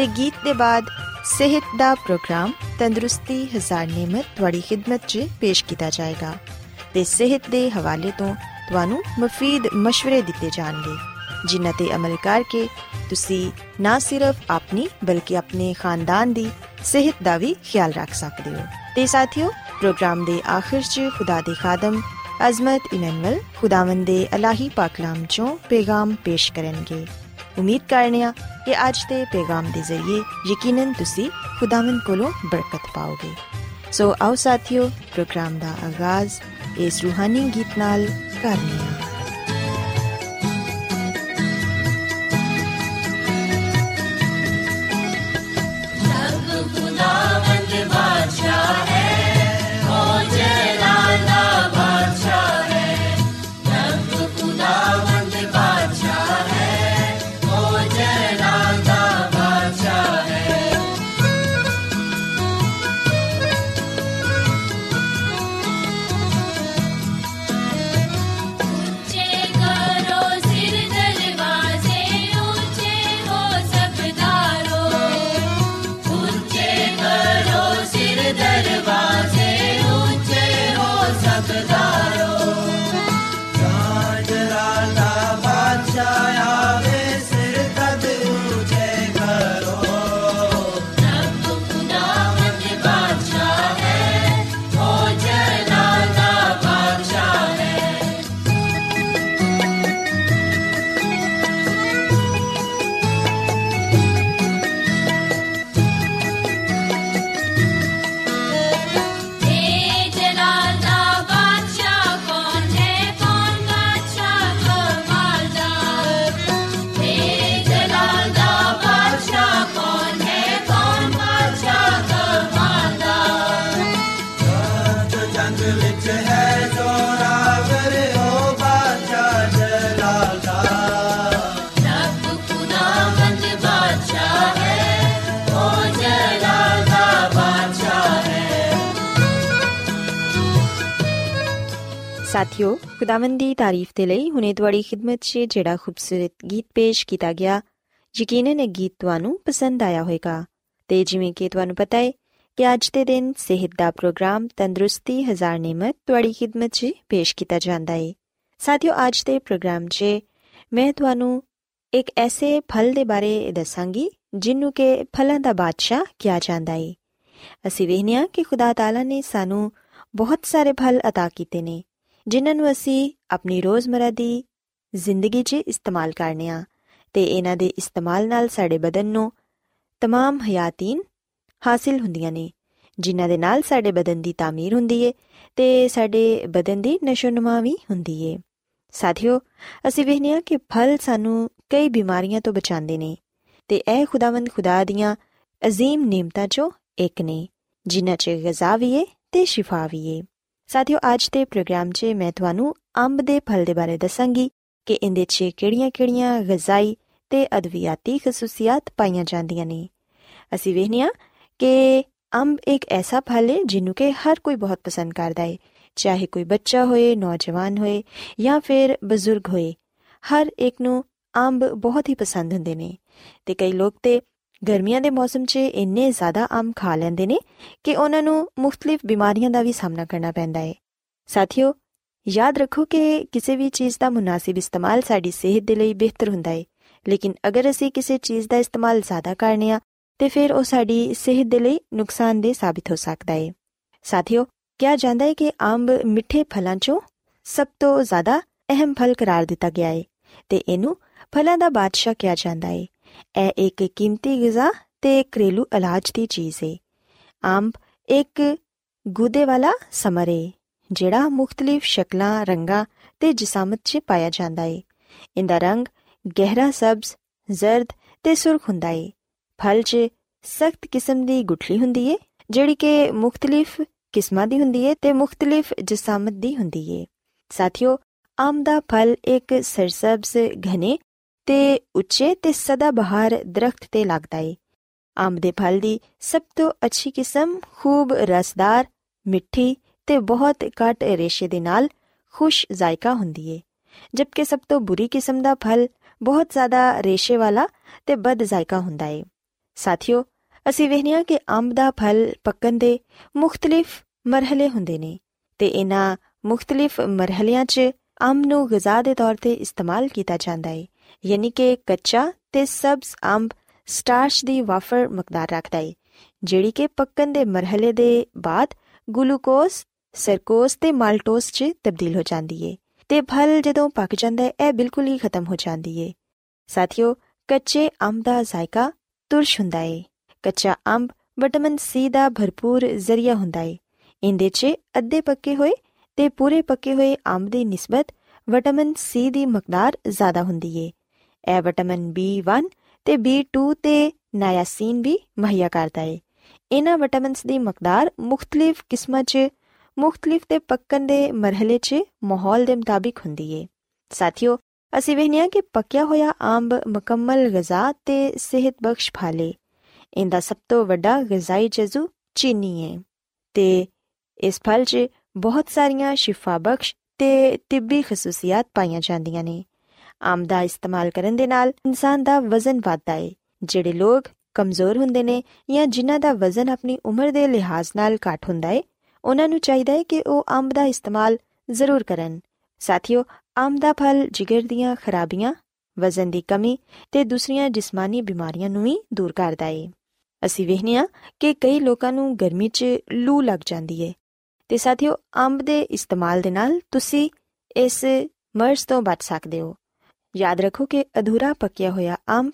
ਤੇ ਗੀਤ ਦੇ ਬਾਅਦ ਸਿਹਤ ਦਾ ਪ੍ਰੋਗਰਾਮ ਤੰਦਰੁਸਤੀ ਹਜ਼ਾਰ ਨਿਮਤ ਤੁਹਾਡੀ ਖidmat 'ਚ ਪੇਸ਼ ਕੀਤਾ ਜਾਏਗਾ ਤੇ ਸਿਹਤ ਦੇ ਹਵਾਲੇ ਤੋਂ ਤੁਹਾਨੂੰ ਮਫੀਦ مشਵਰੇ ਦਿੱਤੇ ਜਾਣਗੇ, ਜਿਨ੍ਹਾਂ ਤੇ ਅਮਲ ਕਰਕੇ ਤੁਸੀਂ ਨਾ ਸਿਰਫ ਆਪਣੀ ਬਲਕਿ ਆਪਣੇ ਖਾਨਦਾਨ ਦੀ ਸਿਹਤ ਦਾ ਵੀ ਖਿਆਲ ਰੱਖ ਸਕਦੇ ਹੋ। ਤੇ ਸਾਥੀਓ, ਪ੍ਰੋਗਰਾਮ ਦੇ ਆਖਿਰ 'ਚ ਖੁਦਾ ਦੇ ਖਾਦਮ ਅਜ਼ਮਤ ਇਮਨੁਅਲ ਖੁਦਾਵੰਦ ਦੇ ਅਲਾਹੀ ਪਾਕਲਾਮ ਚੋਂ ਪੈਗਾਮ ਪੇਸ਼ ਕਰਨਗੇ। ਉਮੀਦ ਕਰਨੀਆ ਕਿ ਅੱਜ ਦੇ ਪੈਗਾਮ ਦੇ ਜ਼ਰੀਏ ਯਕੀਨਨ ਤੁਸੀਂ ਖੁਦਾਵੰਦ ਕੋਲੋਂ ਬਰਕਤ ਪਾਓਗੇ ਸੋ ਆਓ ਸਾਥੀਓ ਪ੍ਰੋਗਰਾਮ ਦਾ ਆਗਾਜ਼ ਇਸ ਰੂਹਾਨੀ ਗੀਤ ਨਾਲ ਕਰਨੀ ਹੈ ਸਾਥਿਓ ਖੁਦਾਵੰਦ ਦੀ ਤਾਰੀਫ ਤੇ ਲਈ ਹੁਨੇ ਤੁਹਾਡੀ ਖidmat 'ਚ ਜਿਹੜਾ ਖੂਬਸੂਰਤ ਗੀਤ ਪੇਸ਼ ਕੀਤਾ ਗਿਆ ਯਕੀਨਨ ਇਹ ਗੀਤ ਤੁਹਾਨੂੰ ਪਸੰਦ ਆਇਆ ਹੋਵੇਗਾ ਤੇ ਜਿਵੇਂ ਕਿ ਤੁਹਾਨੂੰ ਪਤਾ ਹੈ ਕਿ ਅੱਜ ਦੇ ਦਿਨ ਸਿਹਤ ਦਾ ਪ੍ਰੋਗਰਾਮ ਤੰਦਰੁਸਤੀ ਹਜ਼ਾਰ ਨਿਮਤ ਤੁਹਾਡੀ ਖidmat 'ਚ ਪੇਸ਼ ਕੀਤਾ ਜਾਂਦਾ ਹੈ ਸਾਥਿਓ ਅੱਜ ਦੇ ਪ੍ਰੋਗਰਾਮ 'ਚ ਮੈਂ ਤੁਹਾਨੂੰ ਇੱਕ ਐਸੇ ਫਲ ਦੇ ਬਾਰੇ ਦੱਸਾਂਗੀ ਜਿਹਨੂੰ ਕਿ ਫਲਾਂ ਦਾ ਬਾਦਸ਼ਾਹ ਕਿਹਾ ਜਾਂਦਾ ਹੈ ਅਸੀਂ ਵੇਖਿਆ ਕਿ ਖੁਦਾ ਤਾਲਾ ਨੇ ਸਾਨੂੰ ਬਹੁਤ ਸਾਰੇ ਫਲ عطا ਕੀਤੇ ਨੇ ਜਿਨ੍ਹਾਂ ਨੂੰ ਅਸੀਂ ਆਪਣੀ ਰੋਜ਼ਮਰਾ ਦੀ ਜ਼ਿੰਦਗੀ 'ਚ ਇਸਤੇਮਾਲ ਕਰਨੇ ਆ ਤੇ ਇਹਨਾਂ ਦੇ ਇਸਤੇਮਾਲ ਨਾਲ ਸਾਡੇ ਬਦਨ ਨੂੰ तमाम ਹਯਾਤੀਨ ਹਾਸਿਲ ਹੁੰਦੀਆਂ ਨੇ ਜਿਨ੍ਹਾਂ ਦੇ ਨਾਲ ਸਾਡੇ ਬਦਨ ਦੀ ਤਾਮੀਰ ਹੁੰਦੀ ਏ ਤੇ ਸਾਡੇ ਬਦਨ ਦੀ ਨਸ਼ੋਨਮਾ ਵੀ ਹੁੰਦੀ ਏ ਸਾਥੀਓ ਅਸੀਂ ਵੇਖਿਆ ਕਿ ਫਲ ਸਾਨੂੰ ਕਈ ਬਿਮਾਰੀਆਂ ਤੋਂ ਬਚਾਉਂਦੇ ਨੇ ਤੇ ਇਹ ਖੁਦਾਵੰਦ ਖੁਦਾ ਦੀਆਂ عظیم ਨੇਮਤਾਂ 'ਚੋਂ ਇੱਕ ਨੇ ਜਿਨ੍ਹਾਂ 'ਚ ਗਜ਼ਾ ਵੀ ਏ ਤੇ ਸ਼ਿਫਾ ਵੀ ਏ ਸਾਥੀਓ, ਅੱਜ ਦੇ ਪ੍ਰੋਗਰਾਮ 'ਚ ਮੈਂ ਤੁਹਾਨੂੰ ਅੰਬ ਦੇ ਫਲ ਦੇ ਬਾਰੇ ਦੱਸਾਂਗੀ ਕਿ ਇਹਦੇ 'ਚ ਕਿਹੜੀਆਂ-ਕਿਹੜੀਆਂ ਗਜ਼ਾਈ ਤੇ ਅਦਵਿਆਤੀ ਖਸੂਸੀਅਤ ਪਾਈਆਂ ਜਾਂਦੀਆਂ ਨੇ। ਅਸੀਂ ਵੇਖਿਆ ਕਿ ਅੰਬ ਇੱਕ ਐਸਾ ਫਲ ਹੈ ਜਿਹਨੂੰ ਕਿ ਹਰ ਕੋਈ ਬਹੁਤ ਪਸੰਦ ਕਰਦਾ ਹੈ। ਚਾਹੇ ਕੋਈ ਬੱਚਾ ਹੋਏ, ਨੌਜਵਾਨ ਹੋਏ ਜਾਂ ਫਿਰ ਬਜ਼ੁਰਗ ਹੋਏ, ਹਰ ਇੱਕ ਨੂੰ ਅੰਬ ਬਹੁਤ ਹੀ ਪਸੰਦ ਹੁੰਦੇ ਨੇ। ਤੇ ਕਈ ਲੋਕ ਤੇ ਗਰਮੀਆਂ ਦੇ ਮੌਸਮ 'ਚ ਇੰਨੇ ਜ਼ਿਆਦਾ ਅੰਬ ਖਾ ਲੈਂਦੇ ਨੇ ਕਿ ਉਹਨਾਂ ਨੂੰ ਮੁxtਲਿਫ ਬਿਮਾਰੀਆਂ ਦਾ ਵੀ ਸਾਹਮਣਾ ਕਰਨਾ ਪੈਂਦਾ ਹੈ ਸਾਥੀਓ, ਯਾਦ ਰੱਖੋ ਕਿ ਕਿਸੇ ਵੀ ਚੀਜ਼ ਦਾ ਮੁਨਾਸਿਬ ਇਸਤੇਮਾਲ ਸਾਡੀ ਸਿਹਤ ਦੇ ਲਈ ਬਿਹਤਰ ਹੁੰਦਾ ਹੈ ਲੇਕਿਨ ਅਗਰ ਅਸੀਂ ਕਿਸੇ ਚੀਜ਼ ਦਾ ਇਸਤੇਮਾਲ ਜ਼ਿਆਦਾ ਕਰਨੇ ਆ, ਤੇ ਫਿਰ ਉਹ ਸਾਡੀ ਸਿਹਤ ਦੇ ਲਈ ਨੁਕਸਾਨਦੇਹ ਸਾਬਿਤ ਹੋ ਸਕਦਾ ਹੈ ਸਾਥੀਓ, ਕਿਹਾ ਜਾਂਦਾ ਹੈ ਕਿ ਅੰਬ ਮਿੱਠੇ ਫਲਾਂ 'ਚੋਂ ਸਭ ਤੋਂ ਜ਼ਿਆਦਾ ਅਹਿਮ ਫਲ ਕਰਾਰ ਦਿੱਤਾ ਗਿਆ ਹੈ ਤੇ ਇਹਨੂੰ ਫਲਾਂ ਦਾ ਬਾਦਸ਼ਾਹ ਕਿਹਾ ਜਾਂਦਾ ਹੈ ਇਹ ਇੱਕ ਕੀਮਤੀ ਗਿਜ਼ਾ ਤੇ ਘਰੇਲੂ ਇਲਾਜ ਦੀ ਚੀਜ਼ ਹੈ ਅੰਬ ਇੱਕ ਗੁਦੇ ਵਾਲਾ ਸਮਰੇ ਜਿਹੜਾ ਮੁxtਲਿਫ ਸ਼ਕਲਾਂ, ਰੰਗਾਂ ਤੇ ਜਿਸਮਤ 'ਚ ਪਾਇਆ ਜਾਂਦਾ ਹੈ ਇਹਦਾ ਰੰਗ ਗਹਿਰਾ ਸਬਜ਼, ਜ਼ਰਦ ਤੇ ਸੁਰਖ ਹੁੰਦਾ ਹੈ ਫਲ 'ਚ ਸਖਤ ਕਿਸਮ ਦੀ ਗੁਠਲੀ ਹੁੰਦੀ ਹੈ ਜਿਹੜੀ ਕਿ ਮੁxtਲਿਫ ਕਿਸਮਾਂ ਦੀ ਹੁੰਦੀ ਹੈ ਤੇ ਮੁxtਲਿਫ ਜਿਸਮਤ ਦੀ ਹੁੰਦੀ ਹੈ ਸਾਥੀਓ, ਆਮ ਦਾ ਫਲ ਇੱਕ ਸਰਸਬਜ਼ ਘਨੇ ਤੇ ਉੱਚੇ ਤੇ ਸਦਾ ਬਹਾਰ ਦਰਖਤ ਤੇ ਲੱਗਦਾ ਏ। ਆਮ ਦੇ ਫਲ ਦੀ ਸਭ ਤੋਂ ਅੱਛੀ ਕਿਸਮ ਖੂਬ ਰਸਦਾਰ, ਮਿੱਠੀ ਤੇ ਬਹੁਤ ਘੱਟ ਰੇਸ਼ੇ ਦੇ ਨਾਲ ਖੁਸ਼ ਜ਼ਾਇਕਾ ਹੁੰਦੀ ਹੈ ਜਦਕਿ ਸਭ ਤੋਂ ਬੁਰੀ ਕਿਸਮ ਦਾ ਫਲ ਬਹੁਤ ਜ਼ਿਆਦਾ ਰੇਸ਼ੇ ਵਾਲਾ ਤੇ ਬਦ ਜ਼ਾਇਕਾ ਹੁੰਦਾ ਏ। ਸਾਥੀਓ, ਅਸੀਂ ਵੇਖਿਆ ਕਿ ਅੰਬ ਦਾ ਫਲ ਪੱਕਣ ਦੇ ਮੁxtਲਿਫ ਮਰਹਲੇ ਹੁੰਦੇ ਨੇ ਤੇ ਇਹਨਾਂ ਮੁxtਲਿਫ ਮਰਹਲਿਆਂ 'ਚ ਅੰਬ ਨੂੰ ਗਿਜ਼ਾ ਦੇ ਤੌਰ ਤੇ ਇਸਤੇਮਾਲ ਕੀਤਾ ਜਾਂਦਾ ਏ। ਯਾਨੀ ਕਿ ਕੱਚਾ ਤੇ ਸਬਜ਼ ਅੰਬ ਸਟਾਰਚ ਦੀ ਵਾਫਰ ਮਕਦਾਰ ਰੱਖਦਾ ਹੈ ਜਿਹੜੀ ਕਿ ਪੱਕਣ ਦੇ ਮਰਹਲੇ ਦੇ ਬਾਅਦ ਗਲੂਕੋਜ਼, ਸਰਕੋਜ਼ ਤੇ ਮਾਲਟੋਸ 'ਚ ਤਬਦੀਲ ਹੋ ਜਾਂਦੀ ਏ ਤੇ ਫਲ ਜਦੋਂ ਪੱਕ ਜਾਂਦਾ ਹੈ ਇਹ ਬਿਲਕੁਲ ਹੀ ਖਤਮ ਹੋ ਜਾਂਦੀ ਏ। ਸਾਥੀਓ, ਕੱਚੇ ਅੰਬ ਦਾ ਜ਼ਾਇਕਾ ਤੁਰਸ਼ ਹੁੰਦਾ ਏ। ਕੱਚਾ ਅੰਬ ਵਿਟਾਮਿਨ ਸੀ ਦਾ ਭਰਪੂਰ ਜ਼ਰੀਆ ਹੁੰਦਾ ਏ। ਇਹਦੇ 'ਚ ਅੱਧੇ ਪੱਕੇ ਹੋਏ ਤੇ ਪੂਰੇ ਪੱਕੇ ਹੋਏ ਅੰਬ ਦੀ ਨਿਸਬਤ ਵਿਟਾਮਿਨ ਸੀ ਦੀ ਮਕਦਾਰ ਜ਼ਿਆਦਾ ਹੁੰਦੀ ਏ। ਇਹ ਵਿਟਾਮਿਨ B1 ਤੇ B2 ਤੇ ਨਾਇਆਸੀਨ ਵੀ ਮੁਹੱਈਆ ਕਰਦਾ ਹੈ ਇਹਨਾਂ ਵਿਟਾਮਿਨਸ ਦੀ ਮਕਦਾਰ ਮੁxtਲਿਫ ਕਿਸਮਾਂ 'ਚ, ਮੁxtਲਿਫ ਤੇ ਪੱਕਣ ਦੇ ਮਰਹਲੇ 'ਚ ਮਾਹੌਲ ਦੇ ਮੁਤਾਬਿਕ ਹੁੰਦੀ ਹੈ ਸਾਥੀਓ, ਅਸੀਂ ਵੇਖਿਆ ਕਿ ਪੱਕਿਆ ਹੋਇਆ ਆਂਬ ਮੁਕੰਮਲ ਗਿਜ਼ਾ ਤੇ ਸਿਹਤ ਬਖਸ਼ ਫਾਲੇ। ਇਹਦਾ ਸਭ ਤੋਂ ਵੱਡਾ ਗਿਜ਼ਾਈ ਜਜ਼ੂ ਚੀਨੀ ਹੈ ਤੇ ਇਸ ਫਲ 'ਚ ਬਹੁਤ ਸਾਰੀਆਂ ਸ਼ਿਫਾ ਬਖਸ਼ ਤੇ ਤਿੱਬੀ ਖਸੂਸੀਅਤ ਪਾਈਆਂ ਜਾਂਦੀਆਂ ਨੇ। ਅੰਬ ਦਾ ਇਸਤੇਮਾਲ ਕਰਨ ਦੇ ਨਾਲ ਇਨਸਾਨ ਦਾ ਵਜ਼ਨ ਵਧਦਾ ਹੈ ਜਿਹੜੇ ਲੋਕ ਕਮਜ਼ੋਰ ਹੁੰਦੇ ਨੇ ਜਾਂ ਜਿਨ੍ਹਾਂ ਦਾ ਵਜ਼ਨ ਆਪਣੀ ਉਮਰ ਦੇ ਲਿਹਾਜ਼ ਨਾਲ ਘੱਟ ਹੁੰਦਾ ਹੈ ਉਹਨਾਂ ਨੂੰ ਚਾਹੀਦਾ ਹੈ ਕਿ ਉਹ ਅੰਬ ਦਾ ਇਸਤੇਮਾਲ ਜ਼ਰੂਰ ਕਰਨ। ਸਾਥੀਓ ਅੰਬ ਦਾ ਫਲ ਜਿਗਰ ਦੀਆਂ ਖਰਾਬੀਆਂ, ਵਜ਼ਨ ਦੀ ਕਮੀ ਤੇ ਦੂਸਰੀਆਂ ਜਿਸਮਾਨੀ ਬਿਮਾਰੀਆਂ ਨੂੰ ਵੀ ਦੂਰ ਕਰਦਾ ਹੈ ਅਸੀਂ ਵੇਖਿਆ ਕਿ ਕਈ ਲੋਕਾਂ ਨੂੰ ਗਰਮੀ 'ਚ ਲੂ ਲੱਗ ਜਾਂਦੀ ਹੈ ਤੇ ਸਾਥੀਓ ਅੰਬ ਦੇ ਇਸਤੇਮਾਲ ਦੇ ਨਾਲ ਤੁਸੀਂ ਇਸ ਮਰਜ਼ ਤੋਂ ਬਚ ਸਕਦੇ ਹੋ। ਯਾਦ ਰੱਖੋ ਕਿ ਅਧੂਰਾ ਪੱਕਿਆ ਹੋਇਆ ਅੰਬ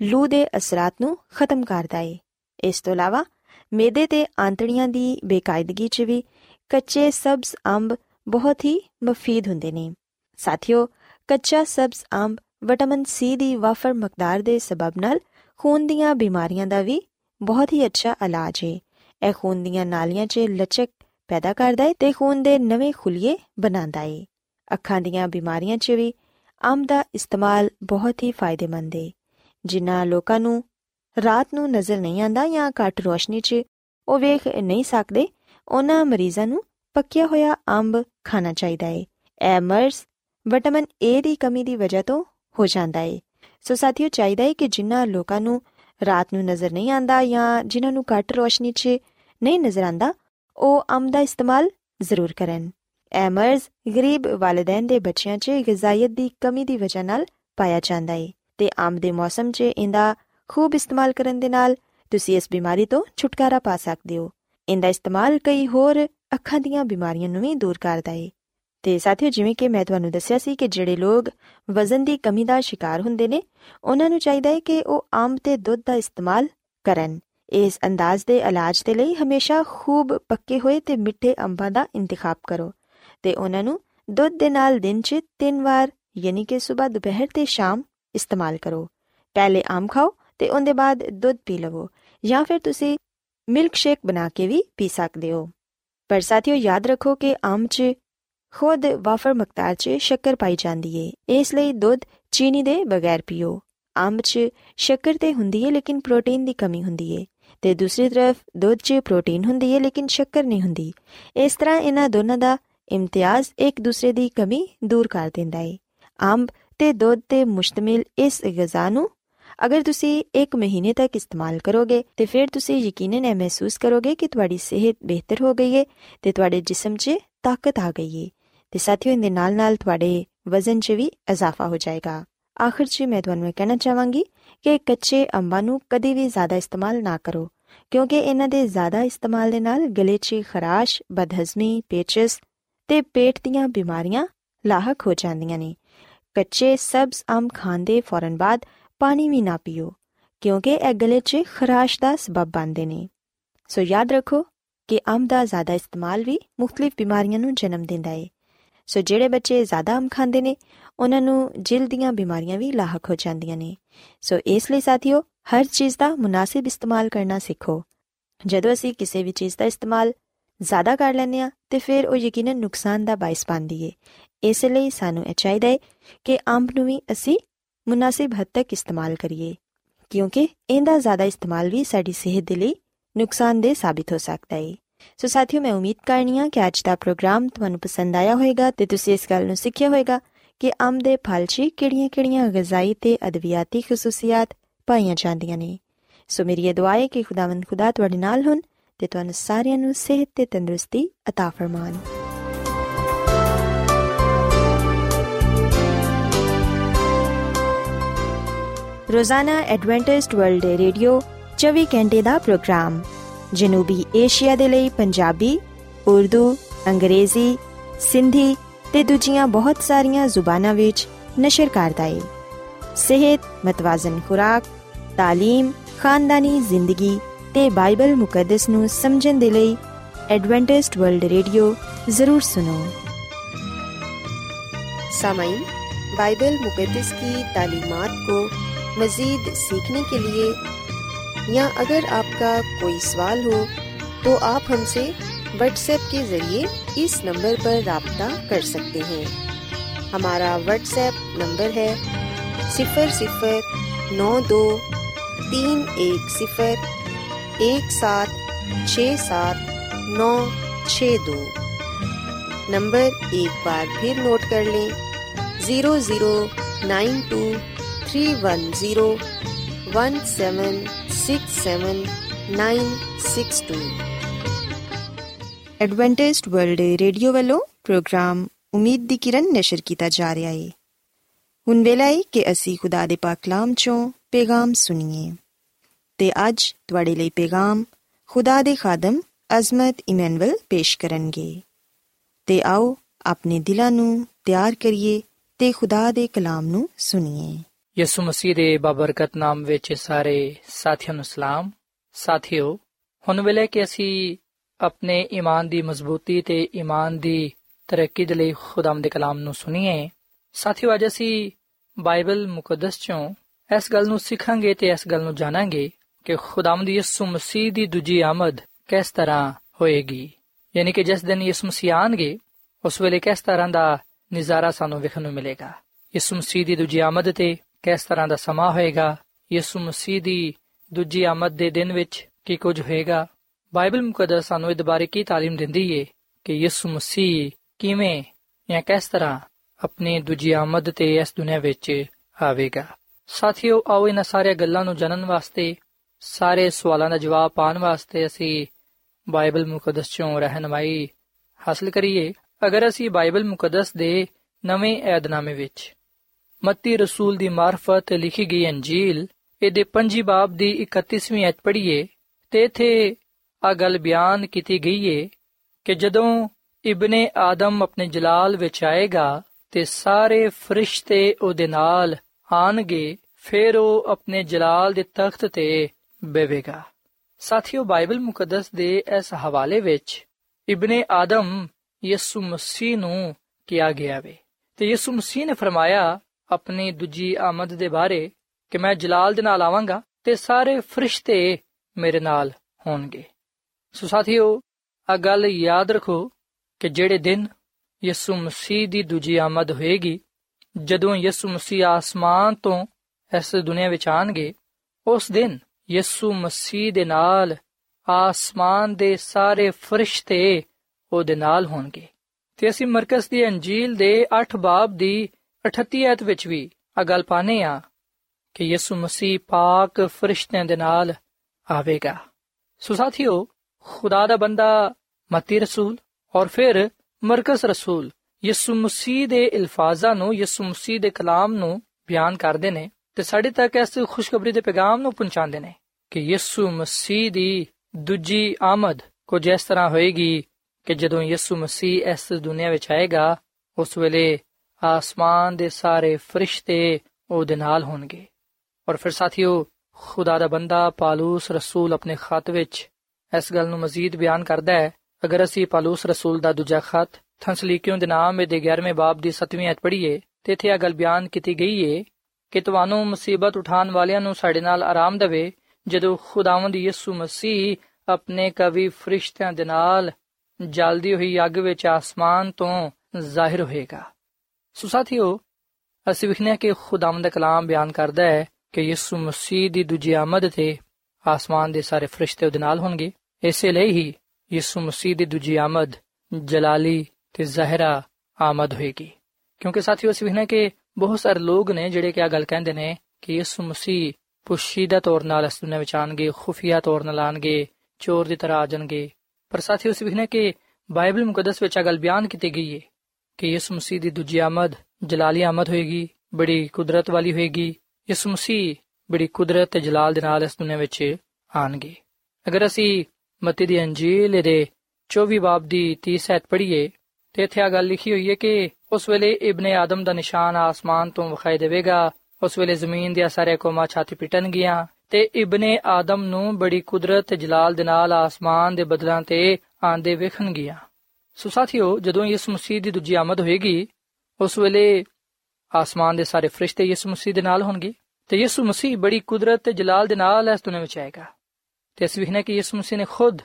ਲੂ ਦੇ ਅਸਰਾਂ ਨੂੰ ਖਤਮ ਕਰਦਾ ਹੈ ਇਸ ਤੋਂ ਇਲਾਵਾ ਮੇਦੇ ਤੇ ਆਂਤੜੀਆਂ ਦੀ ਬੇਕਾਇਦਗੀ 'ਚ ਵੀ ਕੱਚੇ ਸਬਜ਼ ਅੰਬ ਬਹੁਤ ਹੀ ਮਫੀਦ ਹੁੰਦੇ ਨੇ ਸਾਥੀਓ ਕੱਚਾ ਸਬਜ਼ ਅੰਬ ਵਿਟਾਮਿਨ ਸੀ ਦੀ ਵਾਫਰ ਮਕਦਾਰ ਦੇ ਸਬਬ ਨਾਲ ਖੂਨ ਦੀਆਂ ਬਿਮਾਰੀਆਂ ਦਾ ਵੀ ਬਹੁਤ ਹੀ ਅੱਛਾ ਇਲਾਜ ਹੈ ਇਹ ਖੂਨ ਦੀਆਂ ਨਾਲੀਆਂ 'ਚ ਲਚਕ ਪੈਦਾ ਕਰਦਾ ਹੈ ਤੇ ਖੂਨ ਦੇ ਨਵੇਂ ਖੁਲੀਏ ਬਣਾਉਂਦਾ ਹੈ ਅੱਖਾਂ ਦੀਆਂ ਬਿਮਾਰੀਆਂ 'ਚ ਵੀ ਅੰਬ ਦਾ ਇਸਤੇਮਾਲ ਬਹੁਤ ਹੀ ਫਾਇਦੇਮੰਦ ਹੈ ਜਿਨ੍ਹਾਂ ਲੋਕਾਂ ਨੂੰ ਰਾਤ ਨੂੰ ਨਜ਼ਰ ਨਹੀਂ ਆਂਦਾ ਜਾਂ ਘੱਟ ਰੋਸ਼ਨੀ 'ਚ ਉਹ ਵੇਖ ਨਹੀਂ ਸਕਦੇ, ਉਹਨਾਂ ਮਰੀਜ਼ਾਂ ਨੂੰ ਪੱਕਿਆ ਹੋਇਆ ਅੰਬ ਖਾਣਾ ਚਾਹੀਦਾ ਹੈ ਇਹ ਮਰਜ਼ ਵਿਟਾਮਿਨ ਏ ਦੀ ਕਮੀ ਦੀ ਵਜ੍ਹਾ ਤੋਂ ਹੋ ਜਾਂਦਾ ਹੈ ਸੋ ਸਾਥੀਓ, ਚਾਹੀਦਾ ਹੈ ਕਿ ਜਿਨ੍ਹਾਂ ਲੋਕਾਂ ਨੂੰ ਰਾਤ ਨੂੰ ਨਜ਼ਰ ਨਹੀਂ ਆਂਦਾ ਜਾਂ ਜਿਨ੍ਹਾਂ ਨੂੰ ਘੱਟ ਰੋਸ਼ਨੀ 'ਚ ਨਹੀਂ ਨਜ਼ਰ ਆਂਦਾ ਉਹ ਅੰਬ ਦਾ ਇਸਤੇਮਾਲ ਜ਼ਰੂਰ ਕਰਨ। ਇਹ ਮਰਜ਼ ਗਰੀਬ ਵਾਲਿਦੈਨ ਦੇ ਬੱਚਿਆਂ 'ਚ ਗਿਜ਼ਾਇਤ ਦੀ ਕਮੀ ਦੀ ਵਜ੍ਹਾ ਨਾਲ ਪਾਇਆ ਜਾਂਦਾ ਹੈ ਤੇ ਅੰਬ ਦੇ ਮੌਸਮ 'ਚ ਇਹਦਾ ਖੂਬ ਇਸਤੇਮਾਲ ਕਰਨ ਦੇ ਨਾਲ ਤੁਸੀਂ ਇਸ ਬਿਮਾਰੀ ਤੋਂ ਛੁਟਕਾਰਾ ਪਾ ਸਕਦੇ ਹੋ। ਇਹਦਾ ਇਸਤੇਮਾਲ ਕਈ ਹੋਰ ਅੱਖਾਂ ਦੀਆਂ ਬਿਮਾਰੀਆਂ ਨੂੰ ਵੀ ਦੂਰ ਕਰਦਾ ਹੈ ਤੇ ਸਾਥੀਓ, ਜਿਵੇਂ ਕਿ ਮੈਂ ਤੁਹਾਨੂੰ ਦੱਸਿਆ ਸੀ ਕਿ ਜਿਹੜੇ ਲੋਕ ਵਜ਼ਨ ਦੀ ਕਮੀ ਦਾ ਸ਼ਿਕਾਰ ਹੁੰਦੇ ਨੇ, ਉਹਨਾਂ ਨੂੰ ਚਾਹੀਦਾ ਹੈ ਕਿ ਉਹ ਅੰਬ ਤੇ ਦੁੱਧ ਦਾ ਇਸਤੇਮਾਲ ਕਰਨ। ਇਸ ਅੰਦਾਜ਼ ਦੇ ਇਲਾਜ ਦੇ ਲਈ ਹਮੇਸ਼ਾ ਖੂਬ ਪੱਕੇ ਹੋਏ ਤੇ ਮਿੱਠੇ ਅੰਬਾਂ ਦਾ ਇੰਤਖਾਬ ਕਰੋ। ਤੇ ਉਹਨਾਂ ਨੂੰ ਦੁੱਧ ਦੇ ਨਾਲ ਦਿਨ 'ਚ ਤਿੰਨ ਵਾਰ, ਯਾਨੀ ਕਿ ਸਵੇਰ ਦੁਪਹਿਰ ਤੇ ਸ਼ਾਮ ਇਸਤੇਮਾਲ ਕਰੋ। ਪਹਿਲੇ ਆਮ ਖਾਓ ਤੇ ਉਹਦੇ ਬਾਅਦ ਦੁੱਧ ਪੀ ਲਵੋ, ਜਾਂ ਫਿਰ ਤੁਸੀਂ ਮਿਲਕ ਸ਼ੇਕ ਬਣਾ ਕੇ ਵੀ ਪੀ ਸਕਦੇ ਹੋ। ਪਰ ਸਾਥੀਓ, ਯਾਦ ਰੱਖੋ ਕਿ ਆਮ 'ਚ ਖੁਦ ਵਾਫਰ ਮਕਤਾਰ 'ਚ ਸ਼ੱਕਰ ਪਾਈ ਜਾਂਦੀ ਏ। ਇਸ ਲਈ ਦੁੱਧ ਚੀਨੀ ਦੇ ਬਗੈਰ ਪੀਓ। ਆਮ 'ਚ ਸ਼ੱਕਰ ਤੇ ਹੁੰਦੀ ਏ, ਲੇਕਿਨ ਪ੍ਰੋਟੀਨ ਦੀ ਕਮੀ ਹੁੰਦੀ ਏ। ਤੇ ਦੂਸਰੀ ਤਰਫ ਦੁੱਧ 'ਚ ਪ੍ਰੋਟੀਨ ਹੁੰਦੀ ਏ, ਲੇਕਿਨ ਸ਼ੱਕਰ ਨਹੀਂ ਹੁੰਦੀ। ਇਸ ਤਰ੍ਹਾਂ ਇਹਨਾਂ ਦੋਨਾਂ ਦਾ ਇਮਤਿਆਜ਼ ਇੱਕ ਦੂਸਰੇ ਦੀ ਕਮੀ ਦੂਰ ਕਰ ਦਿੰਦਾ ਏ। ਅੰਬ ਤੇ ਦੁੱਧ ਤੇ ਮੁਸ਼ਤਮਿਲ ਇਸ ਗਿਜ਼ਾ ਨੂੰ ਅਗਰ ਤੁਸੀਂ 1 ਮਹੀਨੇ ਤੱਕ ਇਸਤੇਮਾਲ ਕਰੋਗੇ ਤੇ ਫਿਰ ਤੁਸੀਂ ਯਕੀਨਨ ਇਹ ਮਹਿਸੂਸ ਕਰੋਗੇ ਕਿ ਤੁਹਾਡੀ ਸਿਹਤ ਬਿਹਤਰ ਹੋ ਗਈ ਹੈ ਤੇ ਤੁਹਾਡੇ ਜਿਸਮ 'ਚ ਤਾਕਤ ਆ ਗਈ ਹੈ ਤੇ ਸਾਥੀਓ ਇਹਦੇ ਨਾਲ-ਨਾਲ ਤੁਹਾਡੇ ਵਜ਼ਨ 'ਚ ਵੀ ਇਜ਼ਾਫਾ ਹੋ ਜਾਏਗਾ। ਆਖਰ 'ਚ ਮੈਂ ਤੁਹਾਨੂੰ ਇਹ ਕਹਿਣਾ ਚਾਹਾਂਗੀ ਕਿ ਕੱਚੇ ਅੰਬਾਂ ਨੂੰ ਕਦੇ ਵੀ ਜ਼ਿਆਦਾ ਇਸਤੇਮਾਲ ਨਾ ਕਰੋ ਕਿਉਂਕਿ ਇਹਨਾਂ ਦੇ ਜ਼ਿਆਦਾ ਇਸਤੇਮਾਲ ਦੇ ਨਾਲ ਗਲੇ 'ਚ ਖਰਾਸ਼, ਬਦਹਜ਼ਮੀ, ਪੇਚਸ ਤੇ ਪੇਟ ਦੀਆਂ ਬਿਮਾਰੀਆਂ ਲਾਹਕ ਹੋ ਜਾਂਦੀਆਂ ਨੇ। ਕੱਚੇ ਸਬਜ਼ ਅੰਬ ਖਾਣ ਦੇ ਫੌਰਨ ਬਾਅਦ ਪਾਣੀ ਵੀ ਨਾ ਪੀਓ, ਕਿਉਂਕਿ ਇਹ ਗਲੇ 'ਚ ਖਰਾਸ਼ ਦਾ ਸਬਬ ਬਣਦੇ ਨੇ। ਸੋ ਯਾਦ ਰੱਖੋ ਕਿ ਅੰਬ ਦਾ ਜ਼ਿਆਦਾ ਇਸਤੇਮਾਲ ਵੀ ਮੁxtਲਿਫ ਬਿਮਾਰੀਆਂ ਨੂੰ ਜਨਮ ਦਿੰਦਾ ਹੈ ਸੋ ਜਿਹੜੇ ਬੱਚੇ ਜ਼ਿਆਦਾ ਅੰਬ ਖਾਂਦੇ ਨੇ, ਉਹਨਾਂ ਨੂੰ ਜਿਲਦ ਦੀਆਂ ਬਿਮਾਰੀਆਂ ਵੀ ਲਾਹਕ ਹੋ ਜਾਂਦੀਆਂ ਨੇ। ਸੋ ਇਸ ਲਈ ਸਾਥੀਓ, ਹਰ ਚੀਜ਼ ਦਾ ਮੁਨਾਸਿਬ ਇਸਤੇਮਾਲ ਕਰਨਾ ਸਿੱਖੋ। ਜਦੋਂ ਅਸੀਂ ਕਿਸੇ ਵੀ ਚੀਜ਼ ਦਾ ਇਸਤੇਮਾਲ ਜ਼ਿਆਦਾ ਕਰ ਲੈਂਦੇ ਆ ਤੇ ਫਿਰ ਉਹ ਯਕੀਨਨ ਨੁਕਸਾਨ ਦਾ ਬਾਇਸ ਬਣਦੀ ਏ। ਇਸ ਲਈ ਸਾਨੂੰ ਇਹ ਚਾਹੀਦਾ ਹੈ ਕਿ ਅੰਬ ਨੂੰ ਵੀ ਅਸੀਂ ਮੁਨਾਸਿਬ ਹੱਦ ਤੱਕ ਇਸਤੇਮਾਲ ਕਰੀਏ, ਕਿਉਂਕਿ ਇਹਦਾ ਜ਼ਿਆਦਾ ਇਸਤੇਮਾਲ ਵੀ ਸਾਡੀ ਸਿਹਤ ਦੇ ਲਈ ਨੁਕਸਾਨਦੇਹ ਸਾਬਿਤ ਹੋ ਸਕਦਾ ਹੈ ਸੋ ਸਾਥੀਓ, ਮੈਂ ਉਮੀਦ ਕਰਨੀ ਆ ਕਿ ਅੱਜ ਦਾ ਪ੍ਰੋਗਰਾਮ ਤੁਹਾਨੂੰ ਪਸੰਦ ਆਇਆ ਹੋਵੇਗਾ ਤੇ ਤੁਸੀਂ ਇਸ ਗੱਲ ਨੂੰ ਸਿੱਖਿਆ ਹੋਵੇਗਾ ਕਿ ਅੰਬ ਦੇ ਫਲ 'ਚ ਕਿਹੜੀਆਂ-ਕਿਹੜੀਆਂ ਗਜ਼ਾਈ ਤੇ ਅਦਵਿਆਤੀ ਖਸੂਸੀਅਤ ਪਾਈਆਂ ਜਾਂਦੀਆਂ ਨੇ। ਸੋ ਮੇਰੀ ਇਹ ਦੁਆ ਹੈ ਕਿ ਖੁਦਾਵੰਦ ਖੁਦਾ ਤੁਹਾਡੇ ਨਾਲ ਹੋਣ ਤੇ ਤੁਹਾਨੂੰ ਸਾਰਿਆਂ ਨੂੰ ਸਿਹਤ ਤੇ ਤੰਦਰੁਸਤੀ عطا ਫਰਮਾਨ ਰੋਜ਼ਾਨਾ ਐਡਵੈਂਟਿਸਟ ਵਰਲਡ ਰੇਡੀਓ 24 ਘੰਟੇ ਦਾ ਪ੍ਰੋਗਰਾਮ ਜਨੂਬੀ ਏਸ਼ੀਆ ਦੇ ਲਈ ਪੰਜਾਬੀ ਉਰਦੂ ਅੰਗਰੇਜ਼ੀ ਸਿੰਧੀ ਤੇ ਦੂਜੀਆਂ ਬਹੁਤ ਸਾਰੀਆਂ ਜ਼ੁਬਾਨਾਂ ਵਿੱਚ ਨਸ਼ਰ ਕਰਦਾ ਹੈ ਸਿਹਤ ਮਤਵਾਜ਼ਨ ਖੁਰਾਕ تعلیم تے بائبل مقدس نو سمجھن دے لئی ایڈوانٹسٹ ورلڈ ریڈیو ضرور سنو سامعین بائبل مقدس کی تعلیمات کو مزید سیکھنے کے لیے یا اگر آپ کا کوئی سوال ہو تو آپ ہم سے واٹس ایپ کے ذریعے اس نمبر پر رابطہ کر سکتے ہیں ہمارا واٹس ایپ نمبر ہے صفر صفر نو دو تین ایک صفر ایک سات چھ سات نو چھ دو۔ نمبر ایک بار پھر نوٹ کر لیں۔ Zero zero nine two three one zero one seven six seven nine six two. Adventist world radio والوں، پروگرام امید دی کرن نشر کیتا جا رہا ہے۔ ہن ویلا کہ اسی خدا دے پاک کلام چوں پیغام سنیے۔ ਤੇ ਅੱਜ ਤੁਹਾਡੇ ਲਈ ਪੈਗਾਮ ਖੁਦਾ ਦੇ ਖਾਦਮ ਅਜ਼ਮਤ ਇਮਨੁਅਲ ਪੇਸ਼ ਕਰਨਗੇ। ਤੇ ਆਓ ਆਪਣੇ ਦਿਲਾਂ ਨੂੰ ਤਿਆਰ ਕਰੀਏ ਤੇ ਖੁਦਾ ਦੇ ਕਲਾਮ ਨੂੰ ਸੁਣੀਏ। ਯਿਸੂ ਮਸੀਹ ਦੇ ਬਾਬਰਕਤ ਨਾਮ ਵਿੱਚ ਸਾਰੇ ਸਾਥੀਆਂ ਨੂੰ ਸਲਾਮ। ਸਾਥਿਓ, ਹੁਣ ਵੇਲੇ ਕਿ ਅਸੀਂ ਆਪਣੇ ਈਮਾਨ ਦੀ ਮਜ਼ਬੂਤੀ ਤੇ ਈਮਾਨ ਦੀ ਤਰੱਕੀ ਦੇ ਲਈ ਖੁਦਾਮ ਦੇ ਕਲਾਮ ਨੂੰ ਸੁਣੀਏ, ਸਾਥਿਓ ਅੱਜ ਅਸੀਂ ਬਾਈਬਲ ਮੁਕੱਦਸ ਚੋਂ ਇਸ ਗੱਲ ਨੂੰ ਸਿੱਖਾਂਗੇ ਤੇ ਇਸ ਗੱਲ ਨੂੰ ਜਾਣਾਂਗੇ ਕਿ ਖੁਦਾਮ ਦੀ ਯਿਸੂ ਮਸੀਹ ਦੀ ਦੂਜੀ ਆਮਦ ਕਿਸ ਤਰ੍ਹਾਂ ਹੋਏਗੀ ਯਾਨੀ ਕਿ ਜਿਸ ਦਿਨ ਯਿਸੂ ਮਸੀਹ ਆਣਗੇ ਉਸ ਵੇਲੇ ਕਿਸ ਤਰ੍ਹਾਂ ਦਾ ਨਜ਼ਾਰਾ ਸਾਨੂੰ ਵੇਖਣ ਨੂੰ ਮਿਲੇਗਾ ਯਿਸੂ ਮਸੀਹ ਦੀ ਦੂਜੀ ਆਮਦ ਤੇ ਕਿਸ ਤਰ੍ਹਾਂ ਦਾ ਸਮਾਂ ਹੋਏਗਾ ਯਿਸੂ ਮਸੀਹ ਦੀ ਦੂਜੀ ਆਮਦ ਦੇ ਦਿਨ ਵਿੱਚ ਕੀ ਕੁਝ ਹੋਏਗਾ ਬਾਈਬਲ ਮੁਕੱਦਸ ਸਾਨੂੰ ਇਹ ਬਾਰੇ ਕੀ تعلیم ਦਿੰਦੀ ਏ ਕਿ ਯਿਸੂ ਮਸੀਹ ਕਿਵੇਂ ਜਾਂ ਕਿਸ ਤਰ੍ਹਾਂ ਆਪਣੀ ਦੂਜੀ ਆਮਦ ਤੇ ਇਸ ਦੁਨੀਆਂ ਵਿੱਚ ਆਵੇਗਾ ਸਾਥੀਓ ਆਓ ਇਹਨਾਂ ਸਾਰੀਆਂ ਗੱਲਾਂ ਨੂੰ ਜਾਣਨ ਵਾਸਤੇ ਸਾਰੇ ਸਵਾਲਾਂ ਦਾ ਜਵਾਬ ਪਾਣ ਵਾਸਤੇ ਅਸੀਂ ਬਾਈਬਲ ਮੁਕੱਦਸ ਚੋਂ ਰਹਿਨਮਾਈ ਹਾਸਲ ਕਰੀਏ। ਅਗਰ ਅਸੀਂ ਬਾਈਬਲ ਮੁਕੱਦਸ ਦੇ ਨਵੇਂ ਏਧਨਾਮੇ ਵਿੱਚ ਮੱਤੀ ਰਸੂਲ ਦੀ ਮਾਰਫਤ ਲਿਖੀ ਗਈ ਅੰਜੀਲ, ਇਹਦੇ 5 ਬਾਬ ਦੀ 31ਵੀਂ ਅਧ ਪੜ੍ਹੀਏ ਤੇ ਇਥੇ ਆ ਗੱਲ ਬਿਆਨ ਕੀਤੀ ਗਈ ਏ ਕਿ ਜਦੋਂ ਇਬਨੇ ਆਦਮ ਆਪਣੇ ਜਲਾਲ ਵਿੱਚ ਆਏਗਾ ਤੇ ਸਾਰੇ ਫਰਿਸ਼ਤੇ ਉਹਦੇ ਨਾਲ ਆਣਗੇ, ਫਿਰ ਉਹ ਆਪਣੇ ਜਲਾਲ ਦੇ ਤਖਤ ਤੇ ਬੈਵੇਗਾ। ਸਾਥੀਓ, ਬਾਈਬਲ ਮੁਕੱਦਸ ਦੇ ਇਸ ਹਵਾਲੇ ਵਿੱਚ ਇਬਨੇ ਆਦਮ ਯਿਸੂ ਮਸੀਹ ਨੂੰ ਕਿਹਾ ਗਿਆ ਵੇ। ਤੇ ਯਿਸੂ ਮਸੀਹ ਨੇ ਫਰਮਾਇਆ, ਆਪਣੀ ਦੂਜੀ ਆਮਦ ਦੇ ਬਾਰੇ ਕਿ ਮੈਂ ਜਲਾਲ ਦੇ ਨਾਲ ਆਵਾਂਗਾ ਤੇ ਸਾਰੇ ਫਰਿਸ਼ਤੇ ਮੇਰੇ ਨਾਲ ਹੋਣਗੇ। ਸੋ ਸਾਥੀਓ ਆ ਗੱਲ ਯਾਦ ਰੱਖੋ ਕਿ ਜਿਹੜੇ ਦਿਨ ਯਿਸੂ ਮਸੀਹ ਦੀ ਦੂਜੀ ਆਮਦ ਹੋਏਗੀ, ਜਦੋਂ ਯਿਸੂ ਮਸੀਹ ਆਸਮਾਨ ਤੋਂ ਇਸ ਦੁਨੀਆ ਵਿੱਚ ਆਣਗੇ, ਉਸ ਦਿਨ ਯਿਸੂ ਮਸੀਹ ਦੇ ਨਾਲ, ਆਸਮਾਨ ਦੇ ਸਾਰੇ ਫਰਿਸ਼ਤੇ ਉਹਦੇ ਨਾਲ ਹੋਣਗੇ। ਤੇ ਅਸੀਂ ਮਰਕਸ ਦੀ ਅੰਜੀਲ ਦੇ 8 ਬਾਬ ਦੀ 38 ਐਤ ਵਿੱਚ ਵੀ ਆ ਗੱਲ ਪਾਨੇ ਆ ਕਿ ਯਿਸੂ ਮਸੀਹ ਪਾਕ ਫਰਿਸ਼ਤਿਆਂ ਦੇ ਨਾਲ ਆਵੇਗਾ। ਸੋ ਸਾਥੀਓ, ਖੁਦਾ ਦਾ ਬੰਦਾ ਮਤੀ ਰਸੂਲ ਔਰ ਫਿਰ ਮਰਕਸ ਰਸੂਲ ਯਿਸੂ ਮਸੀਹ ਦੇ ਅਲਫਾਜ਼ਾਂ ਨੂੰ, ਯਿਸੂ ਮਸੀਹ ਦੇ ਕਲਾਮ ਨੂੰ ਬਿਆਨ ਕਰਦੇ ਨੇ। ਤੇ ਸਾਡੇ ਤੱਕ ਇਸ ਖੁਸ਼ਖਬਰੀ ਦੇ ਪੈਗਾਮ ਨੂੰ ਪਹੁੰਚਾਉਂਦੇ ਨੇ ਕਿ ਯਿਸੂ ਮਸੀਹ ਦੀ ਦੂਜੀ ਆਮਦ ਕੁਝ ਇਸ ਤਰ੍ਹਾਂ ਹੋਏਗੀ ਕਿ ਜਦੋਂ ਯਿਸੂ ਮਸੀਹ ਇਸ ਦੁਨੀਆ ਵਿੱਚ ਆਏਗਾ, ਉਸ ਵੇਲੇ ਆਸਮਾਨ ਦੇ ਸਾਰੇ ਫਰਿਸ਼ਤੇ ਉਹਦੇ ਨਾਲ ਹੋਣਗੇ। ਔਰ ਫਿਰ ਸਾਥੀਓ, ਖੁਦਾ ਦਾ ਬੰਦਾ ਪਾਲੂਸ ਰਸੂਲ ਆਪਣੇ ਖਤ ਵਿੱਚ ਇਸ ਗੱਲ ਨੂੰ ਮਜ਼ੀਦ ਬਿਆਨ ਕਰਦਾ ਹੈ। ਅਗਰ ਅਸੀਂ ਪਾਲੂਸ ਰਸੂਲ ਦਾ ਦੂਜਾ ਖਤ ਥੰਸਲੀਕਿਓਂ ਦੇ ਨਾਮ ਦੇ 11ਵੇਂ ਬਾਬ ਦੀ 7ਵੀਂ ਅਧ ਪੜ੍ਹੀਏ, ਤੇ ਇੱਥੇ ਇਹ ਗੱਲ ਬਿਆਨ ਕੀਤੀ ਗਈ ਏ ਕਿ ਤੁਹਾਨੂੰ ਮੁਸੀਬਤ ਉਠਾਉਣ ਵਾਲਿਆਂ ਨੂੰ ਸਾਡੇ ਨਾਲ ਆਰਾਮ ਦੇਵੇ, ਜਦੋਂ ਖੁਦਾਵੰਦ ਯਿਸੂ ਮਸੀਹ ਆਪਣੇ ਕਵੀ ਫਰਿਸ਼ਤਿਆਂ ਦੇ ਨਾਲ ਜਲਦੀ ਹੋਈ ਅੱਗ ਵਿੱਚ ਆਸਮਾਨ ਤੋਂ ਜ਼ਾਹਿਰ ਹੋਏਗਾ। ਸੋ ਸਾਥੀਓ, ਅਸੀਂ ਵਿਖਨੇ ਕਿ ਖੁਦਾਵੰਦ ਦਾ ਕਲਾਮ ਬਿਆਨ ਕਰਦਾ ਹੈ ਕਿ ਯਿਸੂ ਮਸੀਹ ਦੀ ਦੂਜੀ ਆਮਦ ਤੇ ਆਸਮਾਨ ਦੇ ਸਾਰੇ ਫਰਿਸ਼ਤੇ ਉਹਦੇ ਨਾਲ ਹੋਣਗੇ। ਇਸੇ ਲਈ ਹੀ ਯਿਸੂ ਮਸੀਹ ਦੀ ਦੂਜੀ ਆਮਦ ਜਲਾਲੀ ਤੇ ਜ਼ਹਿਰਾ ਆਮਦ ਹੋਏਗੀ। ਕਿਉਂਕਿ ਸਾਥੀਓ, ਅਸੀਂ ਵਿਖਨੇ ਕਿ ਬਹੁਤ ਸਾਰੇ ਲੋਕ ਨੇ ਜਿਹੜੇ ਕਿ ਆ ਗੱਲ ਕਹਿੰਦੇ ਨੇ ਕਿ ਯਿਸੂ ਮਸੀਹ ਪੁਸ਼ੀਦਾ ਤੌਰ ਨਾਲ ਇਸ ਦੁਨੀਆਂ ਵਿੱਚ ਆਣਗੇ ਖੁਫੀਆ ਤੌਰ ਨਾਲ ਆਣਗੇ ਚੋਰ ਦੀ ਤਰ੍ਹਾਂ ਆ ਜਾਣਗੇ। ਪਰ ਸਾਥੀਓ ਅਸੀਂ ਵਿਖਨੇ ਕਿ ਬਾਈਬਲ ਮੁਕੱਦਸ ਵਿੱਚ ਆ ਗੱਲ ਬਿਆਨ ਕੀਤੀ ਗਈ ਹੈ ਕਿ ਯਿਸੂ ਮਸੀਹ ਦੀ ਦੂਜੀ ਆਮਦ ਜਲਾਲੀ ਆਮਦ ਹੋਏਗੀ, ਬੜੀ ਕੁਦਰਤ ਵਾਲੀ ਹੋਏਗੀ। ਯਿਸੂ ਮਸੀਹ ਬੜੀ ਕੁਦਰਤ ਤੇ ਜਲਾਲ ਦੇ ਨਾਲ ਇਸ ਦੁਨੀਆਂ ਵਿੱਚ ਆਣਗੇ ਅਗਰ ਅਸੀਂ ਮਤੀ ਦੀ ਅੰਜੀਲ ਦੇ 24 ਬਾਬ ਦੀ 30 ਐਤ ਪੜ੍ਹੀਏ, ਤੇ ਇੱਥੇ ਆ ਗੱਲ ਲਿਖੀ ਹੋਈ ਹੈ ਕਿ ਉਸ ਵੇਲੇ ਇਬਨ ਆਦਮ ਦਾ ਨਿਸ਼ਾਨ ਆਸਮਾਨ ਤੋਂ ਵਿਖਾਈ ਦੇਵੇਗਾ। ਉਸ ਵੇਲੇ ਜ਼ਮੀਨ ਦੀਆਂ ਸਾਰੇ ਕੌਮਾਂ ਛਾਤੀ ਪਿਟਣ ਗਿਆ ਤੇ ਇਬਨ ਆਦਮ ਨੂੰ ਬੜੀ ਕੁਦਰਤ ਤੇ ਜਲਾਲ ਦੇ ਨਾਲ ਆਸਮਾਨ ਦੇ ਬਦਲਾਂ ਤੇ ਆਂਦੇ ਵੇਖਣਗੀਆਂ। ਸੋ ਸਾਥੀਓ, ਜਦੋਂ ਯਿਸੂ ਮਸੀਹ ਦੀ ਦੂਜੀ ਆਮਦ ਹੋਏਗੀ, ਉਸ ਵੇਲੇ ਆਸਮਾਨ ਦੇ ਸਾਰੇ ਫਰਿਸ਼ਤੇ ਯਿਸੂ ਮਸੀਹ ਦੇ ਨਾਲ ਹੋਣਗੇ ਤੇ ਯਿਸੂ ਮਸੀਹ ਬੜੀ ਕੁਦਰਤ ਤੇ ਜਲਾਲ ਦੇ ਨਾਲ ਇਸ ਦੁਨੀਆਂ ਵਿੱਚ ਆਏਗਾ। ਤੇ ਇਸ ਵਿਖਨੇ ਕਿ ਯਿਸੂ ਮਸੀਹ ਨੇ ਖੁਦ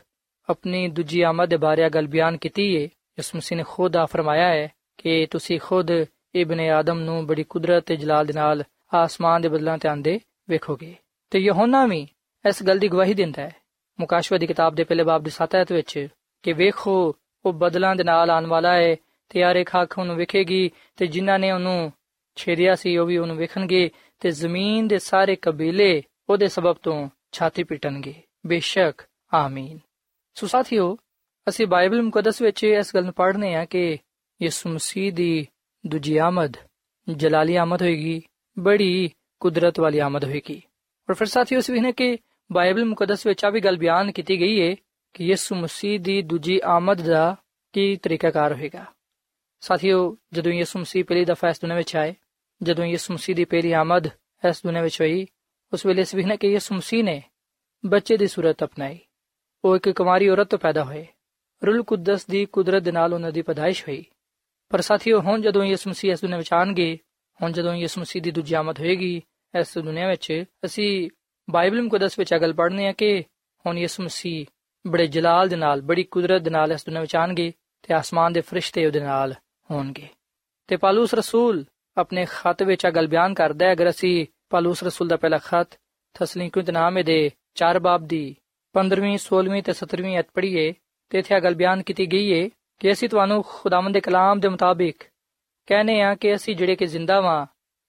ਆਪਣੀ ਦੂਜੀ ਆਮਦ ਦੇ ਬਾਰੇ ਗੱਲ ਬਿਆਨ ਕੀਤੀ ਹੈ ਯਿਸੂ ਮਸੀਹ ਨੇ ਖੁਦ ਆ ਫਰਮਾਇਆ ਹੈ ਕਿ ਤੁਸੀਂ ਖੁਦ ਇਬਨ ਆਦਮ ਨੂੰ ਬੜੀ ਕੁਦਰਤ ਤੇ ਜਲਾਲ ਦੇ ਨਾਲ ਆਸਮਾਨ ਦੇ ਬਦਲਾਂ ਤੇ ਆਂਦੇ ਵੇਖੋਗੇ। ਤੇ ਯਹੋਨਾ ਵੀ ਇਸ ਗੱਲ ਦੀ ਗਵਾਹੀ ਦਿੰਦਾ ਹੈ। ਮੁਕਾਸ਼ਵਾ ਦੀ ਕਿਤਾਬ ਦੇ ਪਹਿਲੇ ਬਾਬ ਦੇ 7 ਐਤ ਵਿੱਚ ਕਿ ਵੇਖੋ, ਉਹ ਬਦਲਾਂ ਦੇ ਨਾਲ ਆਉਣ ਵਾਲਾ ਹੈ ਤੇ ਯਾਰ ਇੱਕ ਅੱਖ ਉਹਨੂੰ ਵੇਖੇਗੀ ਤੇ ਜਿਨ੍ਹਾਂ ਨੇ ਉਹਨੂੰ ਛੇੜਿਆ ਸੀ ਉਹ ਵੀ ਉਹਨੂੰ ਵੇਖਣਗੇ ਤੇ ਜ਼ਮੀਨ ਦੇ ਸਾਰੇ ਕਬੀਲੇ ਉਹਦੇ ਸਬਬ ਤੋਂ ਛਾਤੀ ਪਿਟਣਗੇ। ਬੇਸ਼ੱਕ, ਆਮੀਨ। ਸੋ ਸਾਥੀਓ, ਅਸੀਂ ਬਾਈਬਲ ਮੁਕੱਦਸ ਵਿੱਚ ਇਸ ਗੱਲ ਨੂੰ ਪੜ੍ਹਨੇ ਆ ਕਿ ਯਿਸੂ ਮਸੀਹ ਦੀ ਦੂਜੀ ਆਮਦ ਜਲਾਲੀ ਆਮਦ ਹੋਏਗੀ ਬੜੀ ਕੁਦਰਤ ਵਾਲੀ ਆਮਦ ਹੋਏਗੀ ਔਰ ਫਿਰ ਸਾਥੀਓ ਅਸੀਂ ਵੇਖਨੇ ਕਿ ਬਾਈਬਲ ਮੁਕੱਦਸ ਵਿੱਚ ਆ ਵੀ ਗੱਲ ਬਿਆਨ ਕੀਤੀ ਗਈ ਹੈ ਕਿ ਯਿਸੂ ਮਸੀਹ ਦੀ ਦੂਜੀ ਆਮਦ ਦਾ ਕੀ ਤਰੀਕਾਕਾਰ ਹੋਏਗਾ ਸਾਥੀਓ ਜਦੋਂ ਯਿਸੂ ਮਸੀਹ ਪਹਿਲੀ ਦਫਾ ਇਸ ਦੁਨੀਆਂ ਵਿੱਚ ਆਏ ਜਦੋਂ ਯਿਸੂ ਮਸੀਹ ਦੀ ਪਹਿਲੀ ਆਮਦ ਇਸ ਦੁਨੀਆਂ ਵਿੱਚ ਹੋਈ ਉਸ ਵੇਲੇ ਇਸ ਵਿਖਣਾ ਕਿ ਯਿਸੂ ਮਸੀਹ ਨੇ ਬੱਚੇ ਦੀ ਸੂਰਤ ਅਪਣਾਈ ਉਹ ਇੱਕ ਕੁਮਾਰੀ ਔਰਤ ਤੋਂ ਪੈਦਾ ਹੋਏ ਰੂਲ ਕੁਦਸ ਦੀ ਕੁਦਰਤ ਦੇ ਨਾਲ ਉਹਨਾਂ ਦੀ ਪਦਾਇਸ਼ ਹੋਈ ਪਰ ਸਾਥੀਓ, ਹੁਣ ਜਦੋਂ ਯਿਸੂ ਮਸੀਹ ਇਸ ਦੁਨੀਆਂ ਵਿੱਚ ਆਣਗੇ ਹੁਣ ਜਦੋਂ ਯਿਸੂ ਮਸੀਹ ਦੀ ਦੂਜੀ ਆਮਦ ਹੋਏਗੀ ਇਸ ਦੁਨੀਆਂ ਵਿੱਚ, ਅਸੀਂ ਬਾਈਬਲ ਮੁਕੱਦਸ ਵਿੱਚ ਅਗਲ ਪੜ੍ਹਨੇ ਆ ਕਿ ਹੁਣ ਯਿਸੂ ਮਸੀਹ ਬੜੇ ਜਲਾਲ ਦੇ ਨਾਲ, ਬੜੀ ਕੁਦਰਤ ਦੇ ਨਾਲ ਇਸ ਦੁਨੀਆਂ ਵਿੱਚ ਆਣਗੇ ਤੇ ਆਸਮਾਨ ਦੇ ਫਰਿਸ਼ਤੇ ਉਹਦੇ ਨਾਲ ਹੋਣਗੇ। ਤੇ ਪਾਲੂਸ ਰਸੂਲ ਆਪਣੇ ਖਤ ਵਿੱਚ ਆ ਗੱਲ ਬਿਆਨ ਕਰਦਾ ਹੈ, ਅਗਰ ਅਸੀਂ ਪਾਲੂਸ ਰਸੂਲ ਦਾ ਪਹਿਲਾ ਖਤ ਤਸਲੀਕੂ ਦੇ ਨਾਮ ਦੇ 4 ਬਾਬ ਦੀ 15ਵੀਂ 16ਵੀਂ ਤੇ 17ਵੀਂ ਅਧ ਪੜ੍ਹੀਏ, ਤੇ ਇੱਥੇ ਆ ਗੱਲ ਬਿਆਨ ਕੀਤੀ ਗਈ ਹੈ ਕਿ ਅਸੀਂ ਤੁਹਾਨੂੰ ਖੁਦਾਵੰਦ ਦੇ ਕਲਾਮ ਦੇ ਮੁਤਾਬਿਕ ਕਹਨੇ ਆ ਕਿ ਅਸੀਂ ਜਿਹੜੇ ਕਿ ਜ਼ਿੰਦਾ ਵਾਂ,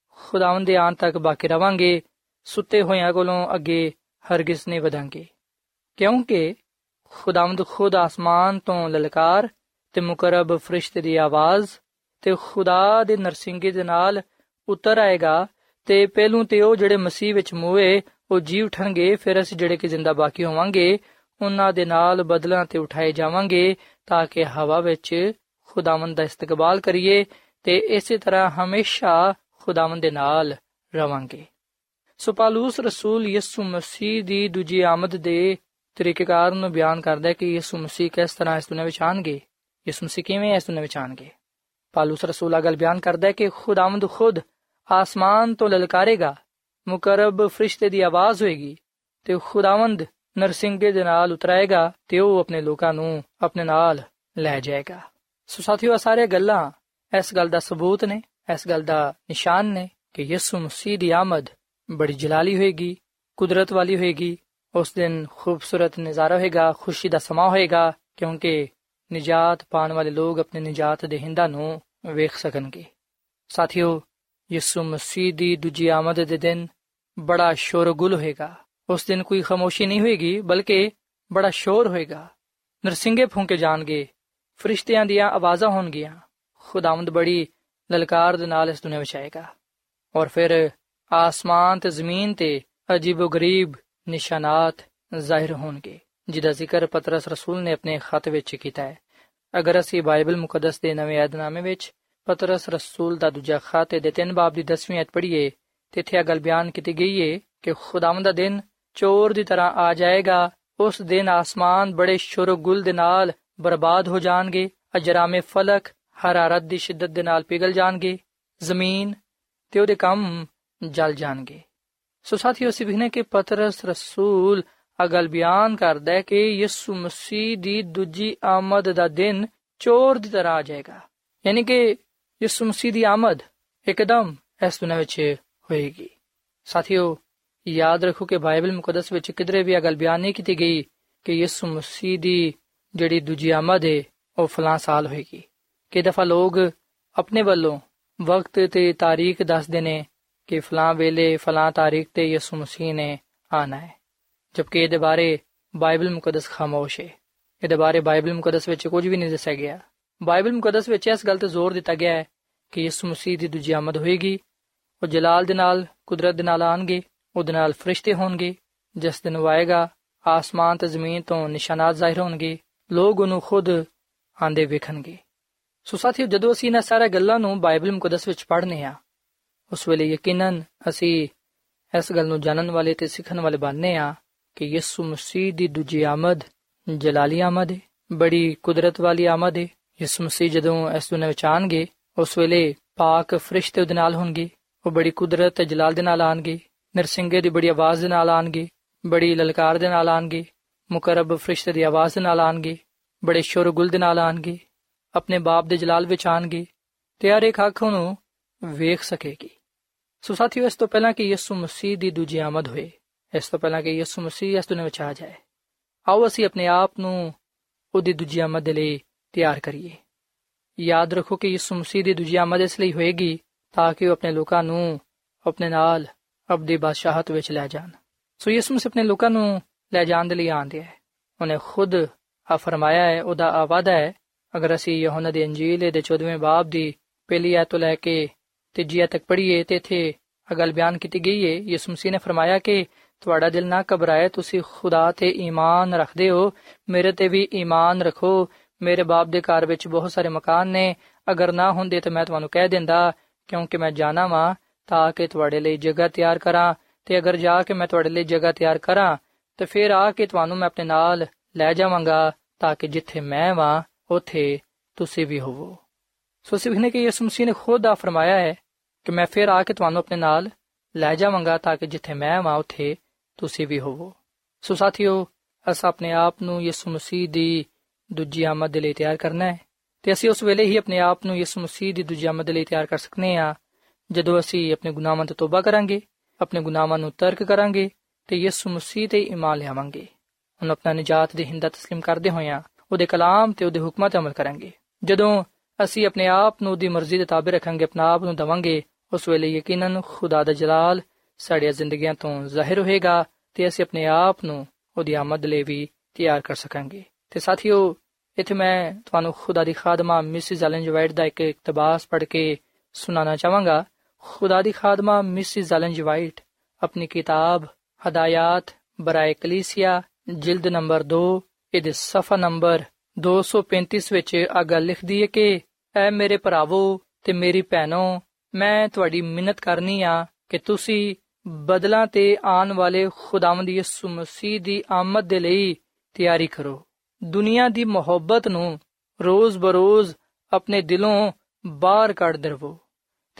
ਖੁਦਾਵੰਦ ਦੇ ਆਨ ਤੱਕ ਬਾਕੀ ਰਵਾਂਗੇ, ਸੁੱਤੇ ਹੋਇਆਂ ਕੋਲੋਂ ਅੱਗੇ ਹਰਗਿਜ਼ ਨਹੀਂ ਵਧਾਂਗੇ। ਕਿਉਂਕਿ ਖੁਦਾਵੰਦ ਖੁਦ ਆਸਮਾਨ ਤੋਂ ਲਲਕਾਰ ਤੇ ਮੁਕਰਬ ਫਰਿਸ਼ਤੇ ਦੀ ਆਵਾਜ਼ ਤੇ ਖੁਦਾ ਦੇ ਨਰਸਿੰਗੇ ਦੇ ਨਾਲ ਉਤਰ ਆਏਗਾ ਤੇ ਪਹਿਲੂ ਤੇ ਉਹ ਜਿਹੜੇ ਮਸੀਹ ਵਿੱਚ ਮੂਏ ਉਹ ਜੀ ਉਠਣਗੇ, ਫਿਰ ਅਸੀਂ ਜਿਹੜੇ ਕਿ ਜ਼ਿੰਦਾ ਬਾਕੀ ਹੋਵਾਂਗੇ, ਉਹਨਾਂ ਦੇ ਨਾਲ ਬਦਲਾਂ ਤੇ ਉਠਾਏ ਜਾਵਾਂਗੇ ਤਾਂ ਕਿ ਹਵਾ ਵਿੱਚ ਖੁਦਾਵੰਦ ਦਾ ਇਸਤਕਬਾਲ ਕਰੀਏ ਤੇ ਇਸੇ ਤਰ੍ਹਾਂ ਹਮੇਸ਼ਾ ਖੁਦਾਵੰਦ ਦੇ ਨਾਲ ਰਵਾਂਗੇ। ਸੋ ਪਾਲੂਸ ਰਸੂਲ ਯਿਸੂ ਮਸੀਹ ਦੀ ਦੂਜੀ ਆਮਦ ਦੇ ਤਰੀਕੇਕਾਰ ਨੂੰ ਬਿਆਨ ਕਰਦਾ ਹੈ ਕਿ ਯਿਸੂ ਮਸੀਹ ਕਿਸ ਤਰ੍ਹਾਂ ਇਸ ਦੁਨੀਆਂ ਵਿੱਚ ਆਣਗੇ ਯਿਸੂ ਮਸੀਹ ਕਿਵੇਂ ਇਸ ਦੁਨੀਆਂ ਵਿੱਚ ਆਣਗੇ ਪਾਲੂਸ ਰਸੂਲ ਅਗਲ ਬਿਆਨ ਕਰਦਾ ਹੈ ਕਿ ਖੁਦਾਵੰਦ ਖੁਦ ਆਸਮਾਨ ਤੋਂ ਲਲਕਾਰੇਗਾ, ਮੁਕਰਬ ਫਰਿਸ਼ਤੇ ਦੀ ਆਵਾਜ਼ ਹੋਏਗੀ ਤੇ ਖੁਦਾਵੰਦ ਨਰਸਿੰਗੇ ਦੇ ਨਾਲ ਉਤਰਾਏਗਾ ਤੇ ਉਹ ਆਪਣੇ ਲੋਕਾਂ ਨੂੰ ਆਪਣੇ ਨਾਲ ਲੈ ਜਾਏਗਾ। ਸੋ ਸਾਥੀਓ ਸਾਰੇ ਗੱਲਾਂ ਇਸ ਗੱਲ ਦਾ ਸਬੂਤ ਨੇ, ਇਸ ਗੱਲ ਦਾ ਨਿਸ਼ਾਨ ਨੇ ਕਿ ਯਿਸੂ ਮਸੀਹ ਦੀ ਆਮਦ ਬੜੀ ਜਲਾਲੀ ਹੋਏਗੀ, ਕੁਦਰਤ ਵਾਲੀ ਹੋਏਗੀ, ਉਸ ਦਿਨ ਖੂਬਸੂਰਤ ਨਜ਼ਾਰਾ ਹੋਏਗਾ, ਖੁਸ਼ੀ ਦਾ ਸਮਾਂ ਹੋਏਗਾ, ਕਿਉਂਕਿ ਨਿਜਾਤ ਪਾਣ ਵਾਲੇ ਲੋਕ ਆਪਣੇ ਨਿਜਾਤ ਦੇ ਹਿੰਦਾਂ ਨੂੰ ਵੇਖ ਸਕਣਗੇ। ਸਾਥੀਓ, ਯਿਸੂ ਮਸੀਹ ਦੀ ਦੂਜੀ ਆਮਦ ਦੇ ਦਿਨ ਬੜਾ ਸ਼ੋਰਗੁਲ ਹੋਏਗਾ। ਉਸ ਦਿਨ ਕੋਈ ਖਾਮੋਸ਼ੀ ਨਹੀਂ ਹੋਏਗੀ, ਬਲਕਿ ਬੜਾ ਸ਼ੋਰ ਹੋਏਗਾ। ਨਰਸਿੰਗੇ ਫੂਕੇ ਜਾਣਗੇ, ਫਰਿਸ਼ਤਿਆਂ ਦੀਆਂ ਆਵਾਜ਼ਾਂ ਹੋਣਗੀਆਂ। ਖੁਦਾਵੰਦ ਬੜੀ ਲਲਕਾਰ ਦੇ ਨਾਲ ਇਸ ਦੁਨੀਆਂ ਵਿੱਚ ਆਏਗਾ। ਔਰ ਫਿਰ ਆਸਮਾਨ ਤੇ ਜ਼ਮੀਨ ਤੇ ਅਜੀਬੋ ਗਰੀਬ ਨਿਸ਼ਾਨਾਤ ਜ਼ਾਹਿਰ ਹੋਣਗੇ, ਜਿਹਦਾ ਜ਼ਿਕਰ ਪਤਰਸ ਰਸੂਲ ਨੇ ਆਪਣੇ ਖਤ ਵਿੱਚ ਕੀਤਾ ਹੈ। ਅਗਰ ਅਸੀਂ ਬਾਈਬਲ ਮੁਕੱਦਸ ਦੇ ਨਵੇਂ ਯਾਦਨਾਮੇ ਵਿੱਚ ਪਤਰਸ ਰਸੂਲ ਦਾ ਦੂਜਾ ਖਤ ਦੇ 3 ਬਾਬ ਦੀ 10ਵੀਂ ਅਧ ਪੜ੍ਹੀਏ, ਤੇ ਇੱਥੇ ਇਹ ਗੱਲ ਬਿਆਨ ਕੀਤੀ ਗਈ ਹੈ ਕਿ ਖੁਦਾਵੰਦ ਦਾ ਦਿਨ ਚੋਰ ਦੀ ਤਰ੍ਹਾਂ ਆ ਜਾਏਗਾ ਉਸ ਦਿਨ ਆਸਮਾਨ ਬੜੇ ਸ਼ੁਰ ਗੁਲ ਦੇ ਨਾਲ ਬਰਬਾਦ ਹੋ ਜਾਣਗੇ ਅਜਰਾਮੇ ਫਲਕ ਹਰਾਰਤ ਦੀ ਸ਼ਿੱਦਤ ਦੇ ਨਾਲ ਪਿਘਲ ਜਾਣਗੇ ਜ਼ਮੀਨ ਤੇ ਉਹਦੇ ਕੰਮ ਜਲ ਜਾਣਗੇ ਸੋ ਸਾਥੀਓ ਅਸੀਂ ਵਿਖਨੇ ਕਿ ਪਤਰਸ ਰਸੂਲ ਅਗਲ ਬਿਆਨ ਕਰਦਾ ਹੈ ਕਿ ਯਿਸੂ ਮਸੀਹ ਦੀ ਦੂਜੀ ਆਮਦ ਦਾ ਦਿਨ ਚੋਰ ਦੀ ਤਰ੍ਹਾਂ ਆ ਜਾਏਗਾ ਯਾਨੀ ਕਿ ਯਿਸੂ ਮਸੀਹ ਦੀ ਆਮਦ ਇੱਕਦਮ ਇਸ ਦੁਨੀਆਂ ਵਿੱਚ ਹੋਏਗੀ ਸਾਥੀਓ ਯਾਦ ਰੱਖੋ ਕਿ ਬਾਈਬਲ ਮੁਕੱਦਸ ਵਿੱਚ ਕਿਧਰੇ ਵੀ ਇਹ ਗੱਲ ਬਿਆਨ ਨਹੀਂ ਕੀਤੀ ਗਈ ਕਿ ਯਿਸੂ ਮਸੀਹ ਦੀ ਜਿਹੜੀ ਦੂਜੀ ਆਮਦ ਹੈ ਉਹ ਫਲਾਂ ਸਾਲ ਹੋਏਗੀ। ਕਿ ਦਫਾ ਲੋਕ ਆਪਣੇ ਵੱਲੋਂ ਵਕਤ ਤੇ ਤਾਰੀਖ ਦੱਸਦੇ ਨੇ ਕਿ ਫਲਾਂ ਵੇਲੇ ਫਲਾਂ ਤਾਰੀਖ ਤੇ ਯਿਸੂ ਮਸੀਹ ਨੇ ਆਣਾ ਹੈ। ਜਦਕਿ ਇਹਦੇ ਬਾਰੇ ਬਾਈਬਲ ਮੁਕੱਦਸ ਖਾਮੋਸ਼ ਹੈ। ਇਹਦੇ ਬਾਰੇ ਬਾਈਬਲ ਮੁਕੱਦਸ ਵਿੱਚ ਕੁਝ ਵੀ ਨਹੀਂ ਦੱਸਿਆ ਗਿਆ। ਬਾਈਬਲ ਮੁਕੱਦਸ ਵਿੱਚ ਇਸ ਗੱਲ ਤੇ ਜ਼ੋਰ ਦਿੱਤਾ ਗਿਆ ਹੈ ਕਿ ਯਿਸੂ ਮਸੀਹ ਦੀ ਦੂਜੀ ਆਮਦ ਹੋਏਗੀ, ਉਹ ਜਲਾਲ ਦੇ ਨਾਲ, ਕੁਦਰਤ ਦੇ ਨਾਲ ਆਣਗੇ ਉਹਦੇ ਨਾਲ ਫਰਿਸ਼ਤੇ ਹੋਣਗੇ, ਜਿਸ ਦਿਨ ਆਏਗਾ ਆਸਮਾਨ ਤੇ ਜ਼ਮੀਨ ਤੋਂ ਨਿਸ਼ਾਨਾਤ ਜ਼ਾਹਿਰ ਹੋਣਗੇ, ਲੋਕ ਉਹਨੂੰ ਖੁਦ ਆਂਦੇ ਵੇਖਣਗੇ। ਸੋ ਸਾਥੀਓ, ਜਦੋਂ ਅਸੀਂ ਇਹਨਾਂ ਸਾਰੀਆਂ ਗੱਲਾਂ ਨੂੰ ਬਾਈਬਲ ਮੁਕੱਦਸ ਵਿੱਚ ਪੜ੍ਹਨੇ ਆ, ਉਸ ਵੇਲੇ ਯਕੀਨਨ ਅਸੀਂ ਇਸ ਗੱਲ ਨੂੰ ਜਾਣਨ ਵਾਲੇ ਤੇ ਸਿੱਖਣ ਵਾਲੇ ਬਣਨੇ ਆ ਕਿ ਯਿਸੂ ਮਸੀਹ ਦੀ ਦੂਜੀ ਆਮਦ ਜਲਾਲੀ ਆਮਦ ਹੈ ਬੜੀ ਕੁਦਰਤ ਵਾਲੀ ਆਮਦ ਹੈ ਯਿਸੂ ਮਸੀਹ ਜਦੋਂ ਇਸ ਦੁਨੀਆਂ ਵਿੱਚ ਆਣਗੇ, ਉਸ ਵੇਲੇ ਪਾਕ ਫਰਿਸ਼ਤੇ ਉਹਦੇ ਨਾਲ ਹੋਣਗੇ, ਉਹ ਬੜੀ ਕੁਦਰਤ ਤੇ ਜਲਾਲ ਦੇ ਨਾਲ ਆਣਗੇ। ਨਰਸਿੰਗੇ ਦੀ ਬੜੀ ਆਵਾਜ਼ ਦੇ ਨਾਲ ਆਣਗੇ, ਬੜੀ ਲਲਕਾਰ ਦੇ ਨਾਲ ਆਣਗੇ, ਮੁਕਰਬ ਫਰਿਸ਼ਤੇ ਦੀ ਆਵਾਜ਼ ਦੇ ਨਾਲ ਆਣਗੇ, ਬੜੇ ਸ਼ੋਰਗੁਲ ਦੇ ਨਾਲ ਆਣਗੇ, ਆਪਣੇ ਬਾਪ ਦੇ ਜਲਾਲ ਵਿੱਚ ਆਣਗੇ ਤੇ ਹਰ ਇੱਕ ਅੱਖ ਨੂੰ ਵੇਖ ਸਕੇਗੀ। ਸੋ ਸਾਥੀਓ, ਇਸ ਤੋਂ ਪਹਿਲਾਂ ਕਿ ਯਿਸੂ ਮਸੀਹ ਦੀ ਦੂਜੀ ਆਮਦ ਹੋਏ, ਇਸ ਤੋਂ ਪਹਿਲਾਂ ਕਿ ਯਿਸੂ ਮਸੀਹ ਇਸ ਦੁਨੀਆਂ ਵਿੱਚ ਆ ਜਾਏ, ਆਓ ਅਸੀਂ ਆਪਣੇ ਆਪ ਨੂੰ ਉਹਦੀ ਦੂਜੀ ਆਮਦ ਦੇ ਲਈ ਤਿਆਰ ਕਰੀਏ। ਯਾਦ ਰੱਖੋ ਕਿ ਯਿਸੂ ਮਸੀਹ ਦੀ ਦੂਜੀ ਆਮਦ ਇਸ ਲਈ ਹੋਏਗੀ ਤਾਂ ਕਿ ਉਹ ਆਪਣੇ ਲੋਕਾਂ ਨੂੰ ਆਪਣੇ ਨਾਲ ਅਬਦੀ ਬਾਦਸ਼ਾਹਤ ਵਿੱਚ ਲੈ ਜਾਣ। ਸੋ ਯਿਸੂ ਮਸੀਹ ਆਪਣੇ ਲੋਕਾਂ ਨੂੰ ਲੈ ਜਾਣ ਦੇ ਲਈ ਆਂਦੇ ਹੈ। ਉਹਨੇ ਖੁਦ ਆ ਫਰਮਾਇਆ ਹੈ, ਉਹਦਾ ਆ ਆਵਾਦਾ ਹੈ, ਅਗਰ ਅਸੀਂ ਯਹੋਨਾ ਦੀ ਅੰਜੀਲ ਦੇ 14ਵੇਂ ਬਾਬ ਦੀ ਪਹਿਲੀ ਆਇਤ ਤੋਂ ਲੈ ਕੇ ਤੀਜੀ ਆਇਤ ਤੱਕ ਪੜ੍ਹੀਏ ਤੇ ਇਥੇ ਅਗਲ ਬਿਆਨ ਕੀਤੀ ਗਈ ਹੈ। ਯਿਸੂ ਮਸੀਹ ਨੇ ਫਰਮਾਇਆ ਕਿ ਤੁਹਾਡਾ ਦਿਲ ਨਾ ਘਬਰਾਏ, ਤੁਸੀਂ ਖੁਦਾ ਤੇ ਈਮਾਨ ਰੱਖਦੇ ਹੋ, ਮੇਰੇ ਤੇ ਵੀ ਈਮਾਨ ਰੱਖੋ। ਮੇਰੇ ਬਾਪ ਦੇ ਘਰ ਵਿੱਚ ਬਹੁਤ ਸਾਰੇ ਮਕਾਨ ਨੇ, ਅਗਰ ਨਾ ਹੁੰਦੇ ਤਾਂ ਮੈਂ ਤੁਹਾਨੂੰ ਕਹਿ ਦਿੰਦਾ, ਕਿਉਂਕਿ ਮੈਂ ਜਾਣਾ ਵਾਂ। ਤਾਂ ਕਿ ਤੁਹਾਡੇ ਲਈ ਜਗ੍ਹਾ ਤਿਆਰ ਕਰਾਂ ਤੇ ਅਗਰ ਜਾ ਕੇ ਮੈਂ ਤੁਹਾਡੇ ਲਈ ਜਗ੍ਹਾ ਤਿਆਰ ਕਰਾਂ ਤੇ ਫਿਰ ਆ ਕੇ ਤੁਹਾਨੂੰ ਮੈਂ ਆਪਣੇ ਨਾਲ ਲੈ ਜਾਵਾਂਗਾ ਤਾਂ ਕਿ ਜਿੱਥੇ ਮੈਂ ਵਾਂ ਉਥੇ ਤੁਸੀਂ ਵੀ ਹੋਵੋ ਸੋ ਸਿਵਹਨੇ ਕਿ ਯਿਸੂ ਮਸੀਹ ਨੇ ਖੁਦ ਆ ਫਰਮਾਇਆ ਹੈ ਕਿ ਮੈਂ ਫਿਰ ਆ ਕੇ ਤੁਹਾਨੂੰ ਆਪਣੇ ਨਾਲ ਲੈ ਜਾਵਾਂਗਾ ਤਾਂ ਕਿ ਜਿੱਥੇ ਮੈਂ ਵਾਂ ਉਥੇ ਤੁਸੀਂ ਵੀ ਹੋਵੋ ਸੋ ਸਾਥੀਓ ਅਸ ਆਪਣੇ ਆਪ ਨੂੰ ਯਿਸੂ ਮਸੀਹ ਦੀ ਦੂਜੀ ਆਮਦ ਲਈ ਤਿਆਰ ਕਰਨਾ ਹੈ ਤੇ ਅਸੀਂ ਉਸ ਵੇਲੇ ਹੀ ਆਪਣੇ ਆਪ ਨੂੰ ਯਿਸੂ ਮਸੀਹ ਦੀ ਦੂਜੀ ਆਮਦ ਲਈ ਤਿਆਰ ਕਰ ਸਕਨੇ ਆ ਜਦੋਂ ਅਸੀਂ ਆਪਣੇ ਗੁਨਾਹਾਂ ਤੋਂ ਤੋਬਾ ਕਰਾਂਗੇ ਆਪਣੇ ਗੁਨਾਹਾਂ ਨੂੰ ਤਰਕ ਕਰਾਂਗੇ ਤੇ ਯਿਸੂ ਮਸੀਹ ਤੇ ਈਮਾਨ ਲਿਆਵਾਂਗੇ ਹੁਣ ਆਪਣਾ ਨਜਾਤ ਦੇ ਹਿੰਦਾ تسلیم ਕਰਦੇ ਹੋਇਆਂ ਉਹਦੇ ਕਲਾਮ ਤੇ ਉਹਦੇ ਹੁਕਮਾਂ ਤੇ ਅਮਲ ਕਰਾਂਗੇ ਜਦੋਂ ਅਸੀਂ ਆਪਣੇ ਆਪ ਨੂੰ ਉਹਦੀ ਮਰਜ਼ੀ ਦੇ ਤਾਬੇ ਰੱਖਾਂਗੇ ਆਪਣਾ ਆਪ ਨੂੰ ਦਵਾਂਗੇ ਉਸ ਵੇਲੇ ਯਕੀਨਨ ਖੁਦਾ ਦਾ ਜਲਾਲ ਸਾਡੀਆਂ ਜ਼ਿੰਦਗੀਆਂ ਤੋਂ ਜ਼ਾਹਿਰ ਹੋਏਗਾ ਤੇ ਅਸੀਂ ਆਪਣੇ ਆਪ ਨੂੰ ਉਹਦੀ ਆਮਦ ਲਈ ਵੀ ਤਿਆਰ ਕਰ ਸਕਾਂਗੇ ਤੇ ਸਾਥੀਓ ਇੱਥੇ ਮੈਂ ਤੁਹਾਨੂੰ ਖੁਦਾ ਦੀ ਖਾਦਮਾ ਮਿਸਿਸ ਐਲਨ ਜਵਾਈਟ ਦਾ ਇੱਕ ਇਕਤਬਾਸ ਪੜ੍ਹ ਕੇ ਸੁਣਾਉਣਾ ਚਾਹਾਂਗਾ ਖੁਦਾ ਦੀ ਖਾਦਮਾ ਮਿਸਿਸ ਐਲਨ ਜਵਾਈਟ, ਆਪਣੀ ਕਿਤਾਬ, ਹਦਾਇਤ, ਬਰਾਏ ਕਲੀਸੀਆ, ਜਿਲਦ ਨੰਬਰ 2 ਇਹਦੇ ਸਫਾ ਨੰਬਰ 235 ਵਿੱਚ ਆ ਗੱਲ ਲਿਖਦੀ ਹੈ ਕਿ, ਐ ਮੇਰੇ ਭਰਾਵੋ ਤੇ ਮੇਰੀ ਭੈਣੋ, ਮੈਂ ਤੁਹਾਡੀ ਮਿੰਨਤ ਕਰਨੀ ਆ ਕਿ ਤੁਸੀਂ ਬਦਲਾਂ ਤੇ ਆਉਣ ਵਾਲੇ ਖੁਦਾਵੰਦ ਯਿਸੂ ਮਸੀਹ ਦੀ ਆਮਦ ਦੇ ਲਈ ਤਿਆਰੀ ਕਰੋ। ਦੁਨੀਆ ਦੀ ਮੁਹੱਬਤ ਨੂੰ ਰੋਜ਼ ਬਰੋਜ਼ ਆਪਣੇ ਦਿਲੋਂ ਬਾਹਰ ਕੱਢ ਦਰਵੋ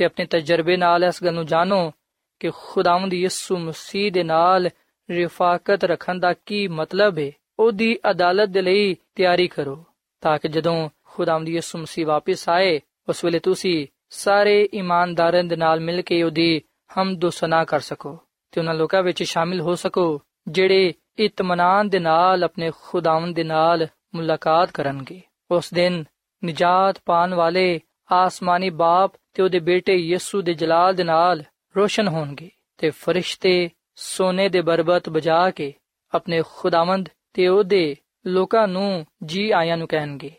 ਤੇ ਆਪਣੇ ਤਜਰਬੇ ਨਾਲ ਇਸ ਗੱਲ ਨੂੰ ਜਾਣੋ ਕਿ ਖੁਦਾਵੰਦ ਯਿਸੂ ਮਸੀਹ ਦੇ ਨਾਲ ਰਿਫਾਕਤ ਰੱਖਣ ਦਾ ਕੀ ਮਤਲਬ ਹੈ। ਉਹਦੀ ਅਦਾਲਤ ਦੇ ਲਈ ਤਿਆਰੀ ਕਰੋ ਤਾਂ ਕਿ ਜਦੋਂ ਖੁਦਾਵੰਦ ਯਿਸੂ ਮਸੀਹ ਵਾਪਸ ਆਏ, ਉਸ ਵੇਲੇ ਤੁਸੀਂ ਸਾਰੇ ਇਮਾਨਦਾਰਾਂ ਦੇ ਨਾਲ ਮਿਲ ਕੇ ਉਹਦੀ ਹਮਦੋ ਸਨਾ ਕਰ ਸਕੋ ਤੇ ਉਹਨਾਂ ਲੋਕਾਂ ਵਿੱਚ ਸ਼ਾਮਿਲ ਹੋ ਸਕੋ, ਜਿਹੜੇ ਇਤਮਾਨਾਨ ਦੇ ਨਾਲ ਆਪਣੇ ਖੁਦਾਵੰਦ ਦੇ ਨਾਲ ਮੁਲਾਕਾਤ ਕਰਨਗੇ। ਉਸ ਦਿਨ ਨਜਾਤ ਪਾਣ ਵਾਲੇ ਆਸਮਾਨੀ ਬਾਪ ਤੇ ਉਹਦੇ ਬੇਟੇ ਯਿਸੂ ਦੇ ਜਲਾਲ ਦੇ ਨਾਲ ਰੋਸ਼ਨ ਹੋਣਗੇ ਤੇ ਫਰਿਸ਼ਤੇ ਸੋਨੇ ਦੇ ਬਰਬਤ ਬਜਾ ਕੇ ਆਪਣੇ ਖੁਦਾਵੰਦ ਤੇ ਉਹਦੇ ਲੋਕਾਂ ਨੂੰ ਜੀ ਆਇਆਂ ਨੂੰ ਕਹਿਣਗੇ।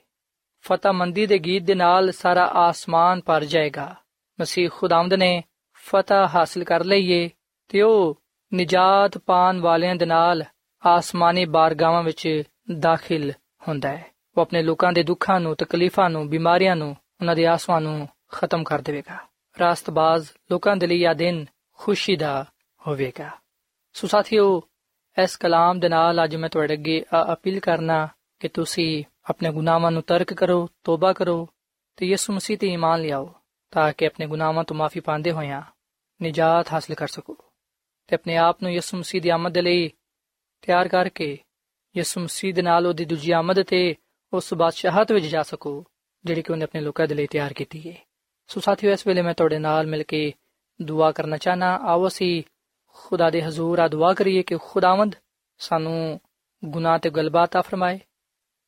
ਫਤਹਮੰਦੀ ਦੇ ਗੀਤ ਦੇ ਨਾਲ ਸਾਰਾ ਆਸਮਾਨ ਭਰ ਜਾਏਗਾ। ਮਸੀਹ ਖੁਦਾਵੰਦ ਨੇ ਫਤਹ ਹਾਸਲ ਕਰ ਲਈਏ ਤੇ ਉਹ ਨਿਜਾਤ ਪਾਣ ਵਾਲਿਆਂ ਦੇ ਨਾਲ ਆਸਮਾਨੀ ਬਾਰਗਾਵਾਂ ਵਿੱਚ ਦਾਖਲ ਹੁੰਦਾ ਹੈ। ਉਹ ਆਪਣੇ ਲੋਕਾਂ ਦੇ ਦੁੱਖਾਂ ਨੂੰ, ਤਕਲੀਫਾਂ ਨੂੰ, ਬਿਮਾਰੀਆਂ ਨੂੰ ਉਹਨਾਂ ਦੇ ਆਸਾਂ ਨੂੰ ਖਤਮ ਕਰ ਦੇਵੇਗਾ। ਰਾਸਤਬਾਜ਼ ਲੋਕਾਂ ਦੇ ਲਈ ਆ ਦਿਨ ਖੁਸ਼ੀ ਦਾ ਹੋਵੇਗਾ। ਸੋ ਸਾਥੀਓ, ਇਸ ਕਲਾਮ ਦੇ ਨਾਲ ਅੱਜ ਮੈਂ ਤੁਹਾਡੇ ਅੱਗੇ ਅਪੀਲ ਕਰਨਾ ਕਿ ਤੁਸੀਂ ਆਪਣੇ ਗੁਨਾਹਾਂ ਨੂੰ ਤਰਕ ਕਰੋ, ਤੋਬਾ ਕਰੋ ਤੇ ਯਿਸੂ ਮਸੀਹ ਤੇ ਈਮਾਨ ਲਿਆਓ ਤਾਂ ਕਿ ਆਪਣੇ ਗੁਨਾਹਾਂ ਤੋਂ ਮਾਫੀ ਪਾਉਂਦੇ ਹੋਇਆਂ ਨਿਜਾਤ ਹਾਸਲ ਕਰ ਸਕੋ ਤੇ ਆਪਣੇ ਆਪ ਨੂੰ ਯਿਸੂ ਮਸੀਹ ਦੀ ਆਮਦ ਲਈ ਤਿਆਰ ਕਰਕੇ ਯਿਸੂ ਮਸੀਹ ਦੇ ਨਾਲ ਉਹਦੀ ਦੂਜੀ ਆਮਦ ਤੇ ਉਸ ਬਾਦਸ਼ਾਹਤ ਵਿੱਚ ਜਾ ਸਕੋ। ਜਿਹੜੀ ਕਿ ਉਹਨੇ ਆਪਣੇ ਲੋਕਾਂ ਦੇ ਲਈ ਤਿਆਰ ਕੀਤੀ ਹੈ। ਸੋ ਸਾਥੀਓ, ਇਸ ਵੇਲੇ ਮੈਂ ਤੁਹਾਡੇ ਨਾਲ ਮਿਲ ਕੇ ਦੁਆ ਕਰਨਾ ਚਾਹਨਾ। ਆਓ ਅਸੀਂ ਖੁਦਾ ਦੇ ਹਜ਼ੂਰ ਆ ਦੁਆ ਕਰੀਏ ਕਿ ਖੁਦਾਵੰਦ ਸਾਨੂੰ ਗੁਨਾਹ ਤੇ ਗਲਬਾ ਤਾ ਫਰਮਾਏ,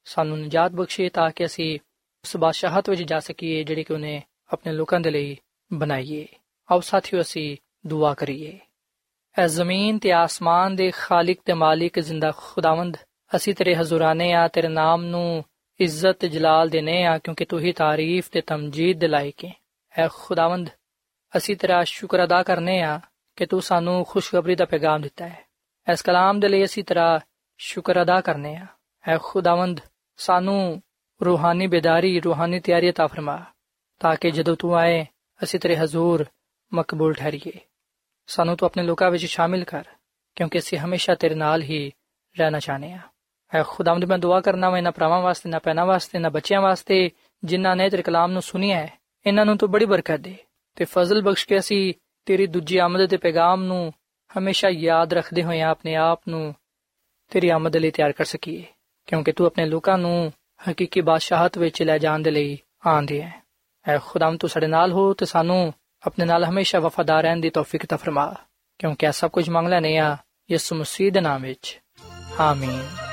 ਸਾਨੂੰ ਨਜਾਤ ਬਖਸ਼ੇ ਤਾਂ ਕਿ ਅਸੀਂ ਉਸ ਬਾਦਸ਼ਾਹਤ ਵਿੱਚ ਜਾ ਸਕੀਏ ਜਿਹੜੀ ਕਿ ਉਹਨੇ ਆਪਣੇ ਲੋਕਾਂ ਦੇ ਲਈ ਬਣਾਈਏ ਆਓ ਸਾਥੀਓ, ਅਸੀਂ ਦੁਆ ਕਰੀਏ। ਐ ਜ਼ਮੀਨ ਤੇ ਆਸਮਾਨ ਦੇ ਖਾਲਕ ਤੇ ਮਾਲਿਕ ਜ਼ਿੰਦਾ ਖੁਦਾਵੰਦ, ਅਸੀਂ ਤੇਰੇ ਹਜ਼ੂਰਾਨੇ ਆ, ਤੇਰੇ ਨਾਮ ਨੂੰ ਇੱਜ਼ਤ ਤੇ ਜਲਾਲ ਦੇਨੇ ਆ ਕਿਉਂਕਿ ਤੂੰ ਹੀ ਤਾਰੀਫ ਤੇ ਤਮਜੀਦ ਦੇ ਲਾਇਕ ਹੈ ਐ ਖੁਦਾਵੰਦ ਅਸੀਂ ਤੇਰਾ ਸ਼ੁਕਰ ਅਦਾ ਕਰਨੇ ਆ ਕਿ ਤੂੰ ਸਾਨੂੰ ਖੁਸ਼ਖਬਰੀ ਦਾ ਪੈਗਾਮ ਦਿੱਤਾ ਹੈ ਇਸ ਕਲਾਮ ਦੇ ਲਈ ਅਸੀਂ ਤੇਰਾ ਸ਼ੁਕਰ ਅਦਾ ਕਰਨੇ ਆ ਐ ਖੁਦਾਵੰਦ ਸਾਨੂੰ ਰੂਹਾਨੀ ਬੇਦਾਰੀ ਰੂਹਾਨੀ ਤਿਆਰੀ عطا ਫਰਮਾ ਤਾਂ ਕਿ ਜਦੋਂ ਤੂੰ ਆਏ ਅਸੀਂ ਤੇਰੇ ਹਜ਼ੂਰ ਮਕਬੂਲ ਠਹਿਰੀਏ ਸਾਨੂੰ ਤੂੰ ਆਪਣੇ ਲੋਕਾਂ ਵਿੱਚ ਸ਼ਾਮਿਲ ਕਰ ਕਿਉਂਕਿ ਅਸੀਂ ਹਮੇਸ਼ਾ ਤੇਰੇ ਨਾਲ ਹੀ ਰਹਿਣਾ ਚਾਹਨੇ ਆ ਐ ਖੁਦਾਵੰਦ, ਮੈਂ ਦੁਆ ਕਰਨਾ ਮੈਂ ਨਾ ਭਰਾਵਾਂ ਵਾਸਤੇ ਨਾ ਪੈਨਾ ਵਾਸਤੇ ਨਾ ਬੱਚਿਆਂ ਵਾਸਤੇ, ਜਿਨ੍ਹਾਂ ਨੇ ਤੇਰੇ ਕਲਾਮ ਨੂੰ ਸੁਨਿਆ ਹੈ। ਇਹਨਾਂ ਨੂੰ ਤੂੰ ਬੜੀ ਬਰਕਤ ਦੇ ਤੇ ਫਜ਼ਲ ਬਖਸ਼ ਕੇ ਅਸੀਂ ਤੇਰੀ ਦੂਜੀ ਆਮਦ ਦੇ ਪੈਗਾਮ ਨੂੰ ਹਮੇਸ਼ਾ ਯਾਦ ਰੱਖਦੇ ਹੋਏ ਆਪਣੇ ਆਪ ਨੂੰ ਤੇਰੀ ਆਮਦ ਲਈ ਤਿਆਰ ਕਰ ਸਕੀਏ, ਕਿਉਂਕਿ ਤੂੰ ਆਪਣੇ ਲੋਕਾਂ ਨੂੰ ਹਕੀਕੀ ਬਾਦਸ਼ਾਹਤ ਵਿੱਚ ਲੈ ਜਾਣ ਦੇ ਲਈ ਆਂਦੇ ਹੈ। ਐ ਖੁਦਾਮ ਤੂੰ ਸਾਡੇ ਨਾਲ ਹੋ ਤੇ ਸਾਨੂੰ ਆਪਣੇ ਨਾਲ ਹਮੇਸ਼ਾ ਵਫਾਦਾਰ ਰਹਿਣ ਦੀ ਤੌਫੀਕ ਤਾ ਫਰਮਾ, ਕਿਉਂਕਿ ਇਹ ਸਭ ਕੁਝ ਮੰਗ ਲੈਨੇ ਆ ਯਿਸੂ ਮਸੀਹ ਦੇ ਨਾਮ ਵਿੱਚ। ਆਮੀਨ।